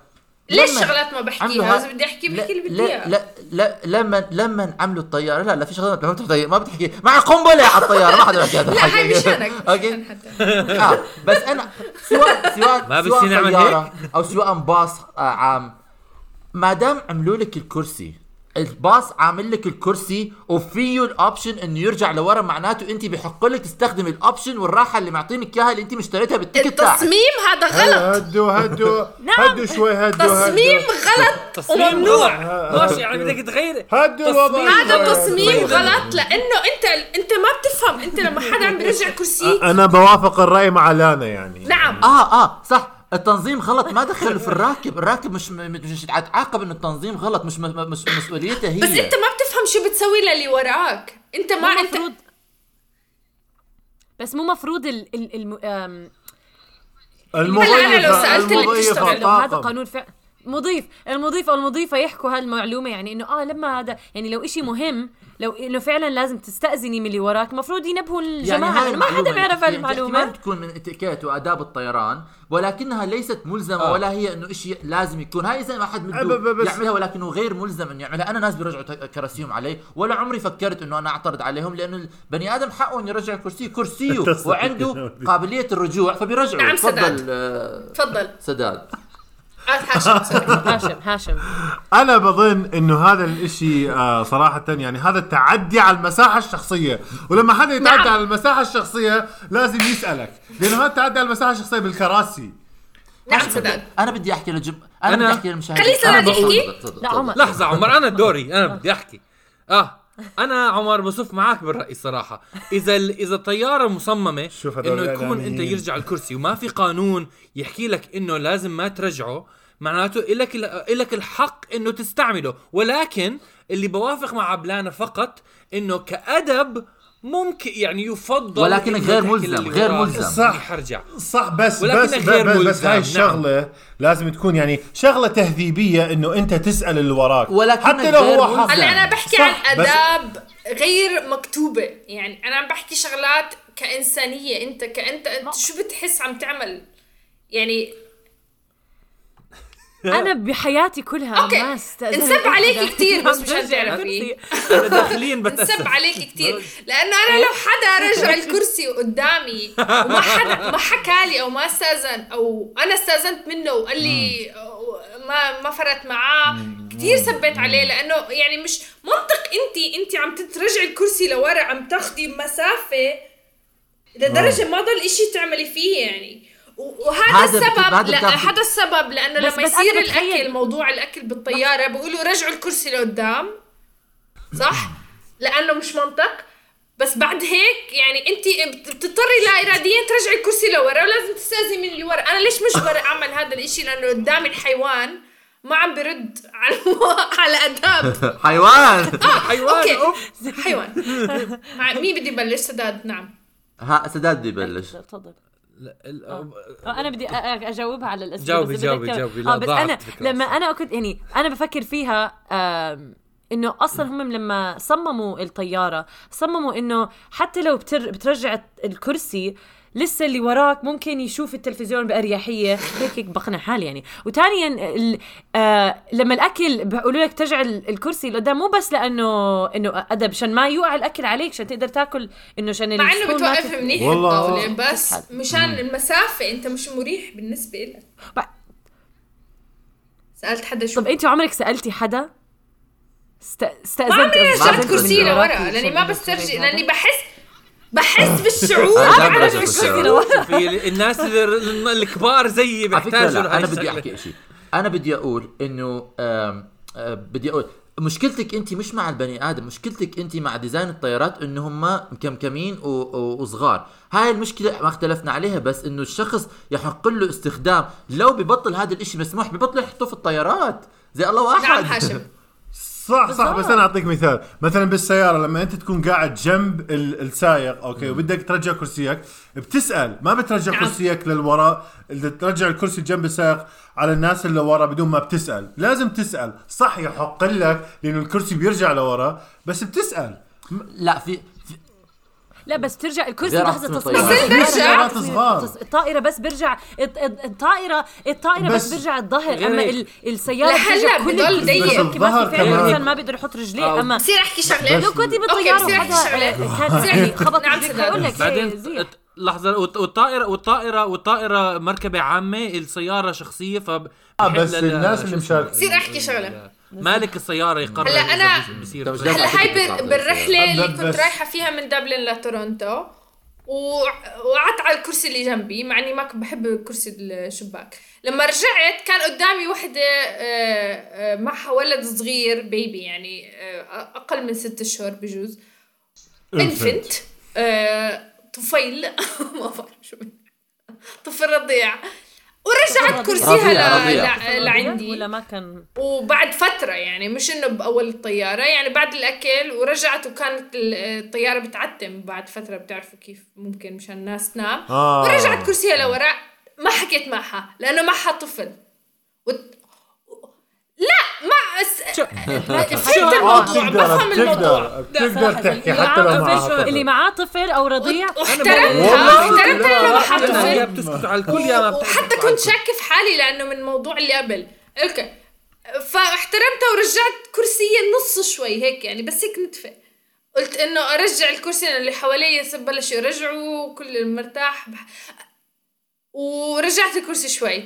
ليش شغلات ما بحكيها؟ ها- اذا بدي أحكي لا- بحكي اللي بدي لا اياه لا لا لما لما عملوا الطيارة لا لا في شغلات ما بتحكي ما بتحكي. مع قنبلة على الطيارة ما حدا بيحكي هذا لا الحكي. هاي مشانك أوكي؟ مشان حتى. آه بس أنا سواء سواء ما سواء بصير نعمل طيارة أو سواء باص آه عام ما دام عملوا لك الكرسي الباص عامل لك الكرسي وفيه ال option إنه يرجع لورا معناته انت بحق لك تستخدم ال option والراحة اللي معطينك إياها اللي انت مشتريتها بال ticket تاعك التصميم هذا غلط. هدوا هدوا نعم. هدوا شوي هدوا تصميم. غلط وممنوع. ماشي يعني بدك تغير هدوا الوضع هذا. تصميم غلط لأنه أنت أنت ما بتفهم. أنت لما حدا عم بيرجع كرسي أنا بوافق الرأي مع لانا يعني. نعم. آه آه صح. التنظيم غلط ما دخل في الراكب الراكب مش مش تعاقب انه التنظيم غلط مش مش مسؤوليته هي. بس أنت ما بتفهم شو بتسوي للي وراك. أنت ما أنت مفروض بس مو مفروض ال ال الم... المضيفة بتشتغل. لو هذا. قانون فعل مضيف المضيف أو المضيفة يحكوا هالمعلومة يعني إنه آه لما هذا يعني لو إشي مهم لو إنه فعلا لازم تستأذني من اللي وراك المفروض ينبهوا الجماعة هاي يعني ما حدا بيعرف هالمعلومه احتمال تكون من اتيكيت وآداب الطيران ولكنها ليست ملزمة آه. ولا هي إنه شيء لازم يكون هاي زي ما حد بده يعملها ولكنه غير ملزم إنه يعملها أنا ناس بيرجعوا كراسيهم علي ولا عمري فكرت إنه أنا أعترض عليهم لأنه البني آدم حقه إنه يرجع كرسيه كرسيه. وعنده قابلية الرجوع فبيرجعوا نعم، تفضل سداد. آه، تفضل سداد آه، هاشم. هاشم هاشم أنا بظن إنه هذا الإشي آه صراحة يعني هذا تعدي على المساحة الشخصية. ولما حدا يتعدى نعم. على المساحة الشخصية لازم يسألك. لأنه هذا تعدي على المساحة الشخصية بالكراسي. نعم سداد أنا بدي أحكي للجم أنا أنا- بدي أحكي للمشاهدين. خلي سداد يحكي. لا، تفضل. عمر. أنا دوري. أنا بدي أحكي. آه. أنا عمر بصف معك بالرأي صراحة إذا ال- مصممة شوف هذول إنه يكون. أنت يرجع الكرسي وما في قانون يحكي لك إنه لازم ما ترجعه معناته إلك إلك الحق إنه تستعمله ولكن اللي بوافق مع عبلانة فقط إنه كأدب ممكن يعني يفضل ولكن غير ملزم، غير ملزم. صح. حرجع صح بس ولكن بس غير بس, بس ملزم، هاي نعم. الشغلة لازم تكون يعني شغلة تهذيبية إنه أنت تسأل اللي وراك ولكن حتى لو هو حق ملزم. هلا أنا بحكي عن آداب غير مكتوبة يعني أنا عم بحكي شغلات كإنسانية أنت كأنت أنت شو بتحس عم تعمل يعني أنا بحياتي كلها okay. ما استأذنت انسبيت عليك. كثير بس مشان برجع تعرفي الكرسي. أنا داخليا انسبيت عليك كثير لأنه أنا لو حدا رجع الكرسي قدامي وما حدا ما حكى لي أو ما استأذن أو أنا استأذنت منه وقال لي ما ما فرقت معاه كثير سبيت عليه. لأنه يعني مش منطق انت انت عم تترجعي الكرسي لورا عم تاخدي مسافة لدرجة ما ضل إشي تعملي فيه يعني. وهذا هذا السبب بت- هذا لأ هذا السبب لأنه لما يصير بتخيل- الاكل موضوع الأكل بالطيارة بيقولوا رجعوا الكرسي لقدام صح؟ لأنه مش منطق. بس بعد هيك يعني أنت بتضطري لا اراديا ترجعي الكرسي لورا ولازم تستأذني من اللي ورا. أنا ليش مجبره أعمل هذا الإشي؟ لأنه قدامي الحيوان ما عم برد على على أداب. حيوان. حيوان okay. أوف. حيوان. مع مين بدي يبلش؟ سداد نعم. ها سداد بده يبلش. تفضل لا، ال- آه، أنا بدي أجاوبها على الأسئلة جاوبي- بس جاوبي- جاوبي. لا، بس ضاعت أنا لما. أنا كنت يعني أنا بفكر فيها إنه أصلا هم لما صمموا الطيارة صمموا إنه حتى لو بتر بترجع الكرسي لسه اللي وراك ممكن يشوف التلفزيون بأريحية هيك هيك بقنع حالي يعني وثانيا ال- آه لما الأكل بيقولوا لك ترجع ال- الكرسي لقدام مو بس لأنه إنه أدب عشان ما يوقع الأكل عليك عشان تقدر تاكل إنه عشان مع إنه بتوقف منيح. الطاوله بس. مشان المسافة أنت مش مريح بالنسبة لك بق- سألت حدا شو طب أنت عمرك سألتي حدا است... استاذنت ما عمري. رجعت كرسي لورا لأني ما تسوي لأني؟ بحس بحس بالشعور. أنا بعد برجع ما كرسي الشعور. لورا. في الناس اللي- الكبار زيي على فكرة بيحتاجوا أنا بدي. أحكي شيء أنا بدي أقول إنه آه، بدي أقول مشكلتك أنت مش مع البني آدم مشكلتك أنت مع design الطيارات إنه هم مكمكمين وصغار. هاي المشكلة ما اختلفنا عليها بس إنه الشخص يحق له استخدام. لو ببطل هذا الإشي مسموح ببطل يحطوه في الطيارات. زي الله واحد. نعم هاشم. صح صح بس أنا أعطيك مثال. مثلا بالسيارة لما أنت تكون قاعد جنب ال- السايق أوكي وبدك ترجع كرسيك بتسأل. ما بترجع نعم. كرسيك للوراء اللي ترجع الكرسي جنب السائق على الناس اللي ورا بدون ما بتسأل. لازم تسأل. صح يحق لك لأنه الكرسي بيرجع لورا بس بتسأل. لا في لا بس بترجع الكرسي لحظة تصميم طيارة. بس صغار. تص- الطائرة بس برجع الط- الط- الطائرة الطائرة بس, بس بيرجع الظهر أما السيارة لهلا بترجع كل بضل. ضيق. يمكن ما الظهر في فعلا. الإنسان ما بيقدر يحط رجليه أما بصير أحكي شغلة لو كنت بالطياره بصير وحدا شغلة. آه، كان يعني خبط نعم، رجليك. بقول لك بعدين لحظة والط- والطائرة والطائرة والطائرة مركبة عامة السيارة شخصية ف آه، بس الناس اللي مشاركة. بصير أحكي شغلة. مالك السيارة يقرر هلا بصير مش هلا هاي بالرحلة اللي كنت رايحة فيها من دبلن لتورونتو وقعدت على الكرسي اللي جنبي مع إني ما كنت بحب كرسي الشباك. لما رجعت كان قدامي وحدة آه، آه، معها ولد صغير بيبي يعني آه، أقل من ست أشهر بجوز. انفنت طفيل. ما بعرف شو طفل رضيع. كرسيها لعندي. ولا ما كان؟ وبعد فترة يعني مش إنه بأول الطيارة يعني بعد الأكل ورجعت وكانت ال- الطيارة بتعتم بعد فترة بتعرفوا كيف ممكن مشان الناس تنام. آه. ورجعت كرسيها لورا ما حكيت معها لأنه معها طفل. وت... لا ما أس... فهمت الموضوع بفهم الموضوع. بتقدر بتقدر تحكي حتى لو معها طفل. اللي معاه طفل أو رضيع. احترمتها لا. لما معها طفل هي بتسكت على الكل يا وحتى كنت. شاكه في حالي لأنه من الموضوع اللي قبل. أوكي. فاحترمتها ورجعت كرسية نص شوي هيك يعني بس هيك نتفه قلت إنه أرجع الكرسي لأن اللي حوالي بلشوا يرجعوا وكل مرتاح بح... ورجعت الكرسي شوي.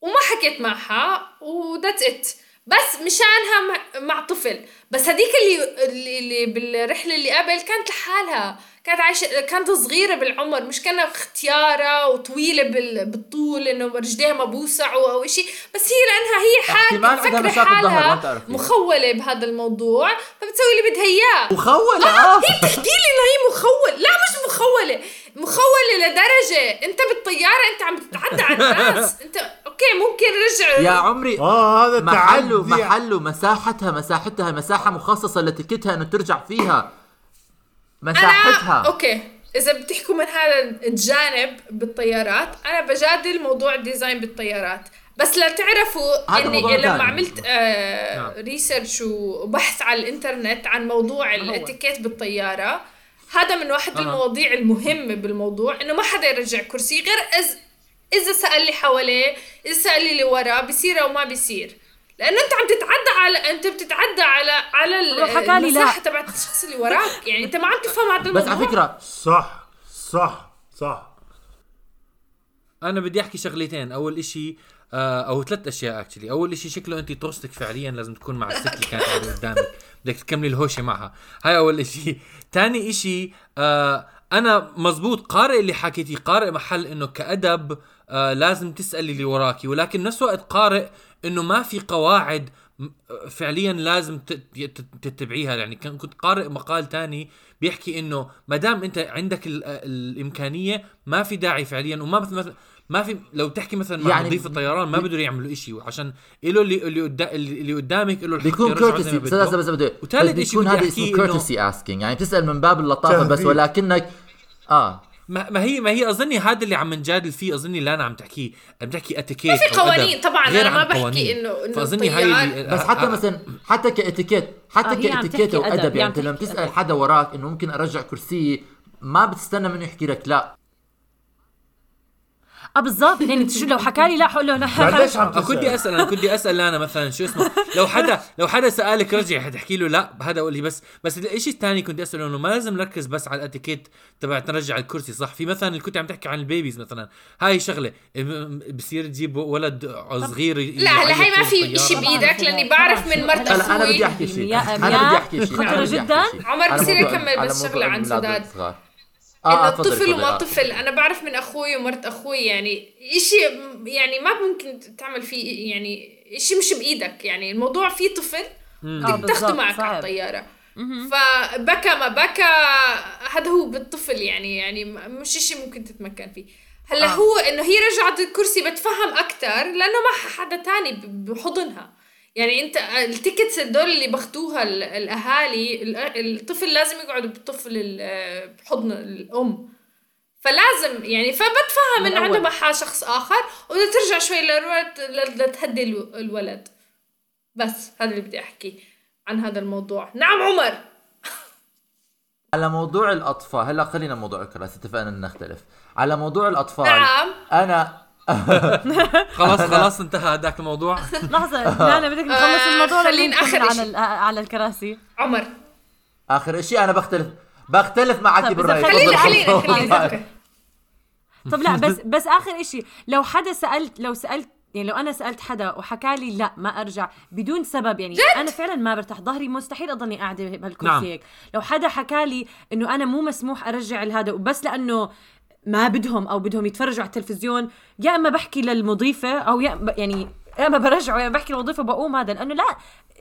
وما حكيت معها وذاتس ات بس مشانها مع- طفل. بس هذيك اللي اللي, بالرحلة اللي قبل كانت لحالها. كانت عايشه كانت صغيرة بالعمر مش كأنها اختيارة وطويلة بال- بالطول إنه رجليها ما بوسعوا أو شيء بس هي لأنها هي احتمال حال عندها فكرة حالها. مخولة بهذا الموضوع. فبتسوي اللي بدها إياه. مخولة؟ آه هي بتحكي لي إنه هي مخول لا مش مخولة. مخوله لدرجه أنت بالطيارة أنت عم تتعدى على الناس. أنت okay ممكن رجع. يا عمري آه هذا محله محله مساحتها مساحتها مساحة مخصصة ل ticket ها إنه ترجع فيها. مساحتها. okay. إذا بتحكوا من هذا الجانب بالطيارات أنا بجادل موضوع ال design بالطيارات. بس لا تعرفوا هذا إني لما تاني. عملت آه نعم. research وبحث على الإنترنت عن موضوع الاتيكيت بالطيارة هذا من واحد أها. المواضيع المهمة بالموضوع إنه ما حدا يرجع كرسي غير إذ إذا سأل لي حواليه إذا لي اللي وراه بيصير أو ما بيصير. لأنه أنت عم تتعدى على أنت بتتعدى على على. المساحة تبعت الشخص اللي وراك. يعني أنت ما عم تفهم هذا بس الموضوع. على فكرة صح صح صح. أنا بدي أحكي شغلتين. أول إشي آه أو ثلاث أشياء اكشلي أول إشي شكله انت طوستك فعليا لازم تكون مع الست اللي كانت قاعدة قدامك. بدك تكملي الهوشة معها. هاي أول إشي. ثاني إشي آه أنا مزبوط قارئ اللي حكيتي قارئ محل إنه كأدب آه لازم تسألي اللي وراكي ولكن نفس الوقت قارئ إنه ما في قواعد فعليا لازم تتبعيها. يعني كنت قارئ مقال تاني بيحكي إنه ما دام أنت عندك آه، الإمكانية ما في داعي فعليا. وما مثل ما في لو تحكي مثلا مع يعني مضيف الطيران ما بده يعملوا إشي عشان له اللي اللي, اللي اللي قدامك له الحق بيكون courtesy. بس بس بس وثالث بس إشي بيكون بدي هذا اسمه courtesy asking يعني بتسأل من باب اللطافة بس. ولكنك آه. ما, ما هي ما هي أظني هذا اللي عم نجادل فيه أظني لا أنا عم تحكيه عم تحكي اتيكيت ما في قوانين. طبعا أنا ما بحكي. انه إنه فأظني هاي بس حتى آه، مثلا حتى كاتيكيت حتى آه، كاتيكيت أدب، وأدب. هي يعني لما تسال. حدا وراك إنه ممكن أرجع كرسي ما بتستنى منه يحكي لك لا. آه بالضبط. يعني شو لو حكى لي لا حقول له لا ليش عم كنت تسأل؟ أسأل أنا كنت أسأل أنا مثلا شو اسمه. لو حدا لو حدا سألك رجع حتحكي له لا هذا قول لي بس بس الشيء الثاني كنت اساله إنه ما لازم نركز بس على الإتيكيت تبع نرجع الكرسي صح؟ في مثلا اللي كنت عم تحكي عن ال babies مثلا. هاي شغلة بصير تجيب ولد صغير لا هلا هي ما في. شيء بإيدك لأني بعرف من مرت هلا أنا بدي أخوي أحكي شيء. أنا بدي أحكي شيء. بدي جداً. عمر بصير على بس شغلة عن سداد. انه آه تفضل الطفل تفضل وما آه. طفل. أنا بعرف من أخوي ومرت أخوي يعني إشي يعني ما ممكن تعمل فيه يعني إشي مش بإيدك. يعني الموضوع فيه طفل آه، بدك تاخده بالضبط، معك على صعب. الطيارة. فبكى ما بكى هذا هو بالطفل يعني يعني مش إشي ممكن تتمكن فيه. هلأ آه. هو إنه هي رجعت الكرسي بتفهم أكثر لأنه ما حدا تاني بحضنها. يعني انت التيكتس الدول اللي باخدوها ال- الاهالي ال- الطفل لازم يقعد بطفل ال- بحضن الأم. فلازم يعني فبتفهم إنه عنده. معها شخص آخر وبدها ترجع شوي للولد لتهدي الو- الولد. بس هذا اللي بدي أحكي عن هذا الموضوع. نعم عمر. على موضوع الأطفال هلأ خلينا موضوع الكراسي اتفقنا ان نختلف. على موضوع الأطفال نعم. أنا خلاص خلاص انتهى هذاك الموضوع. لحظة لا أنا بدك نخلص آه، الموضوع خلينا نكمل آخر على على الكراسي؟ عمر. آخر شيء أنا بختلف بختلف معك طيب، بالراي خلينا حفظ. خلينا خلينا okay. طب لا بس بس آخر إشي لو حدا سالت لو سالت يعني لو أنا سألت حدا وحكى لي لا ما أرجع بدون سبب يعني أنا فعلا ما برتاح. ظهري مستحيل أضلني قاعدة بهالكرسي نعم. هيك. لو حدا حكى لي إنه أنا مو مسموح أرجع لهذا وبس لأنه ما بدهم أو بدهم يتفرجوا على التلفزيون يا إما بحكي للمضيفة أو يا ب- يعني يا إما برجعه يا إما بحكي للمضيفة بقوم هذا لأنه لا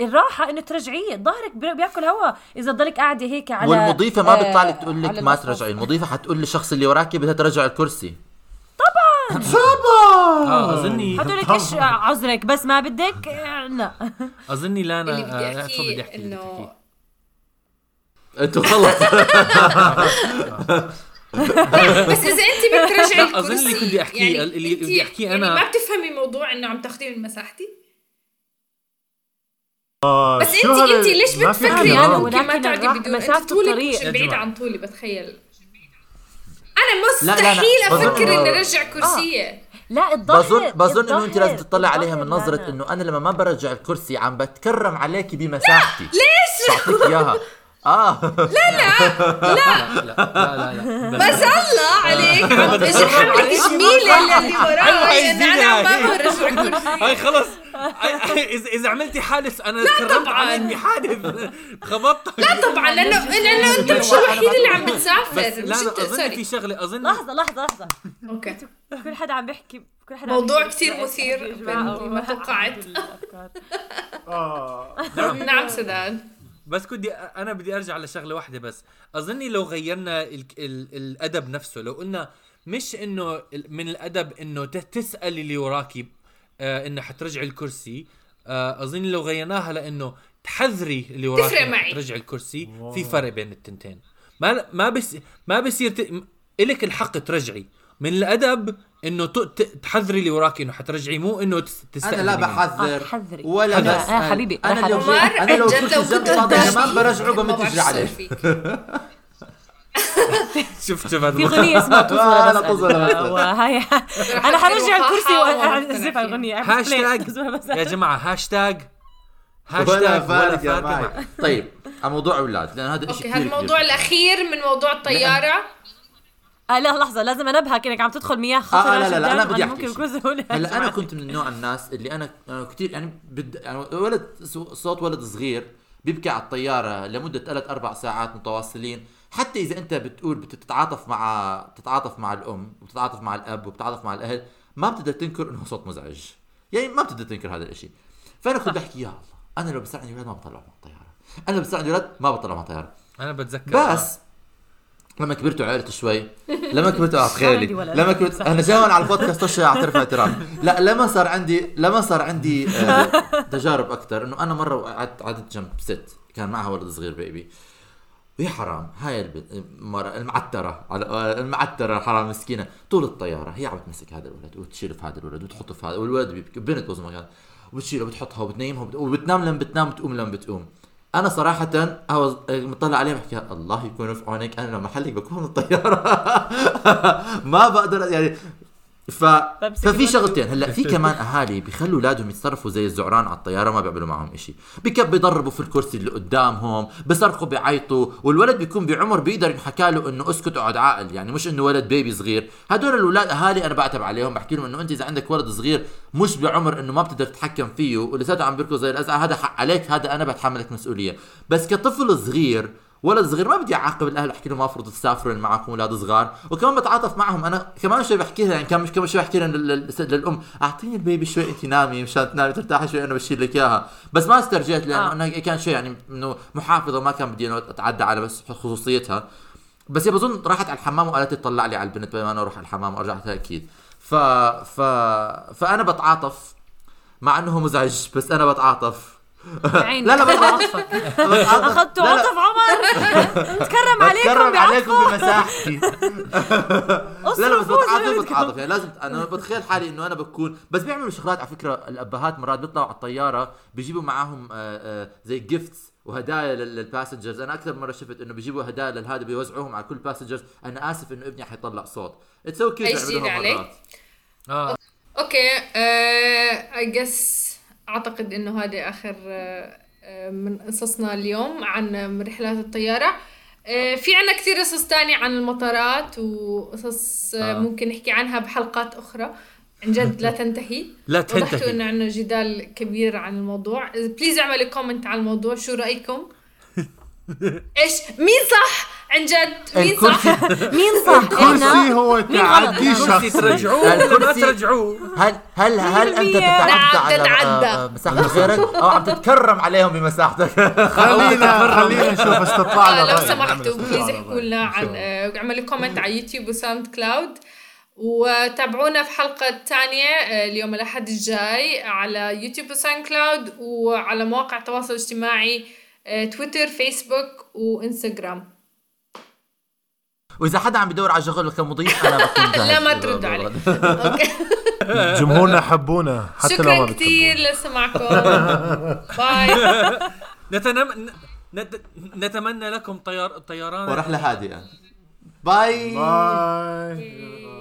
الراحة إنه ترجعية ظهرك بي- بياكل هوا. إذا تضلك قاعدة هيك على والمضيفة ما آه، بتطلع لك تقول لك ما. ترجعي. المضيفة حتقول للشخص اللي وراكي بدها ترجع الكرسي. آه اظني حتقول لك إيش عذرك؟ بس ما بدك؟ آه، لا. أظني لا أنا بدي آه، أحكي إنه. أنتوا خلص. بس إذا أنت بترجعي لا، أظن اللي الكرسي كنت بدي أحكيه، يعني اللي بدي أحكيه يعني أنا- ما بتفهمي موضوع إنه عم تاخذيه من مساحتي؟ آه، بس انت أنت ليش بتفكري؟ يعني نظام. ممكن ما تقعدي بدون أنت طولك بعيد. عن طولي بتخيل. أنا لا، لا، مستحيل بظن أفكر إنه- اني ارجع كرسية. لا الظهر بظن بظن إنه أنت لازم تطلع عليها من نظرة لا. إنه أنا لما ما برجع الكرسي عم بتكرم عليكي بمساحتي. ليش؟ بعطيك إياها؟ آه. لا لا. لا. لا. بس الله عليك. عم أجي حملك جميله اللي وراي هاي انه أنا ما برجع كرسي هاي خلص إذا إذا عملتي حادث أنا تكرمت طبعاً. عليك بحادث خبطت لا طبعا لأنه لأنه أنت مش الوحيد اللي عم بتسافر. لا لا أظن في شغلة اظن لحظة لحظة لحظة. أوكي. كل حدا عم بيحكي كل حدا عم موضوع رأيك مثير. بما توقعت. آه. نعم سداد. بس كنت أنا بدي أرجع لشغلة واحدة بس. أظني لو غيرنا ال ال الأدب نفسه لو قلنا مش إنه من الأدب إنه تسأل اللي وراكي آه إنه حترجع الكرسي آه اظن لو غيرناها لإنه تحذري اللي وراكي تفرق إنه معي. ترجع الكرسي في فرق بين التنتين. ما ما بس ما بصير ت... إلك الحق ترجعي. من الأدب إنه تحذري اللي وراكي إنه حترجعي مو إنه تس... تستأذني أنا لا. بحذر آه، حذري. ولا حذر. بسأل. آه، حبيبي، أنا لا لو أنا لو كنت فاضي قدامي كمان برجعه شو عليه فيك. شوف شوف هذا في أغنية اسمها طز آه، بسأل. وهاي أنا حرجع الكرسي واعزف ومقتنع الأغنية. هاشتاج. يا جماعة هاشتاج. هاشتاج ولا معي. طيب على موضوع أولاد لأن هذا شيء أوكي هذا الموضوع. الأخير من موضوع الطيارة. آه لا لحظة لازم أنبهك إنك عم تدخل مياه. آه، خطرة لا، لا، لا، جداً أنا بدي سهولة هلأ أنا. كنت من نوع الناس اللي أنا أنا كثير يعني بد يعني ولد صوت ولد صغير بيبكي على الطيارة لمدة ثلاث أربع ساعات متواصلين. حتى إذا أنت بتقول بتتعاطف مع تتعاطف مع الأم وبتتعاطف مع الأب وبتتعاطف مع الأهل ما بتقدر تنكر إنه صوت مزعج. يعني ما بتقدر تنكر هذا الشيء فأنا كنت بحكي يا الله أنا لو بصير عندي أولاد ما بطلع مع الطيارة. أنا لو بصير عندي أولاد ما بطلع مع الطيارة. أنا بتذكر بس لما كبرت وعقلت شوي لما كبرت آه تخيلي. لما كبرت أنا جاي على البودكاست وش اعترف اعتراف لا لما صار عندي لما صار عندي آه، تجارب أكثر إنه أنا مرة قعدت قعدت جنب ست كان معها ولد صغير بيبي ويا حرام هاي الب- المرة المعترة على آه، المعترة حرام مسكينة طول الطيارة هي عم تمسك هذا الولد وتشيله في هذا الولد وتحطه في هذا والولد بنت بوز مكان وبتشيله وبتحطها وبتنيمها وبت- وبتنام لما بتنام وتقوم لما بتقوم. أنا صراحة هو مطلع عليها بحكي الله يكون في عونك أنا لو محلك بكون الطياره ما بقدر يعني ف... ففي. شغلتين. هلأ في كمان أهالي بيخلوا أولادهم يتصرفوا زي الزعران على الطيارة ما بيعملوا معهم إشي. بكب بيضربوا في الكرسي اللي قدامهم بصرخوا بيعيطوا والولد بيكون بعمر بيقدر ينحكى له إنه اسكت اقعد عاقل. يعني مش إنه ولد بيبي صغير. هدول الاولاد أهالي أنا بعتب عليهم بحكي لهم إنه أنت إذا عندك ولد صغير مش بعمر إنه ما بتقدر تتحكم فيه ولساته عم بيركض زي الازعه هذا حق عليك هذا أنا بتحملك مسؤولية. بس كطفل صغير ولد صغير ما بدي أعاقب الأهل أحكي لهم المفروض تسافروا معكم أولاد صغار. وكمان بتعاطف معهم. أنا كمان شوي بحكي لها يعني كمان مش كمان شوي بحكي لها لل- لل- للأم. أعطيني البيبي شوي انت نامي مشان تنامي ترتاحي شوي أنا بشيل لك إياها. بس ما استرجيت لأنه آه. أنا كان شوي يعني إنه محافظة ما كان بدي إنه أتعدى على بس خصوصيتها. بس هي بظن راحت على الحمام وقالت لي طلع لي على البنت بينما أنا أروح على الحمام ورجعت أكيد. ف ف فأنا بتعاطف مع إنه مزعج بس أنا بتعاطف. لا لا عاطفك بتعاطف. اخذتوا. عطف عمر. تكرم عليكم بتكرم عليكم بعطفه بمساحتي. لا لا بس بتعاطف بتعاطف يعني لازم أنا بتخيل حالي إنه أنا بكون بس بيعملوا شغلات على فكرة الأبهات مرات بيطلعوا على الطيارة بيجيبوا معاهم آه، آه، زي gifts وهدايا لل- لل passengers أنا أكثر مرة شفت إنه بيجيبوا هدايا للهذا بيوزعوهم على كل passengers أنا آسف إنه ابني حيطلع صوت. it's okay أي جديد عليك؟ آه. okay I guess أعتقد إنه هذه آخر آه، آه، من قصصنا اليوم عن رحلات الطيارة. آه، في عنا كثير قصص تانية عن المطارات وقصص آه، آه. ممكن نحكي عنها بحلقات أخرى. عن جد لا تنتهي. لا تنتهي. إنه عندنا جدال كبير عن الموضوع. please اعملوا comment على الموضوع. شو رأيكم؟ إيش؟ مين صح؟ عن جد مين صح؟ مين صح؟ الكرسي هو؟ تعدي شخصي ترجعوه ولا ما الكرسي- ترجعوه؟ هل هل هل أنت 100% تتعدى على. آه، آه، مساحة غيرك؟ أو عم تتكرم عليهم بمساحتك؟ خلينا خلينا نشوف استطلع آه لو رأي. سمحتوا please استطلاع احكوا. لنا شاء عن اعملوا comment على يوتيوب وساوند كلاود وتابعونا في حلقة تانية اليوم الأحد الجاي على يوتيوب وساوند كلاود وعلى مواقع التواصل الاجتماعي تويتر فيسبوك وانستغرام وإذا حدا عم بدور على شغل كمضيف أنا بكون جاهز لا ما تردوا عليه. okay. جمهورنا حبونا حتى لو ما شكرا. كثير لسماعكم bye. نتنم... نت... نتمنى لكم طيار... طيران. ورحلة هادئة. bye. bye.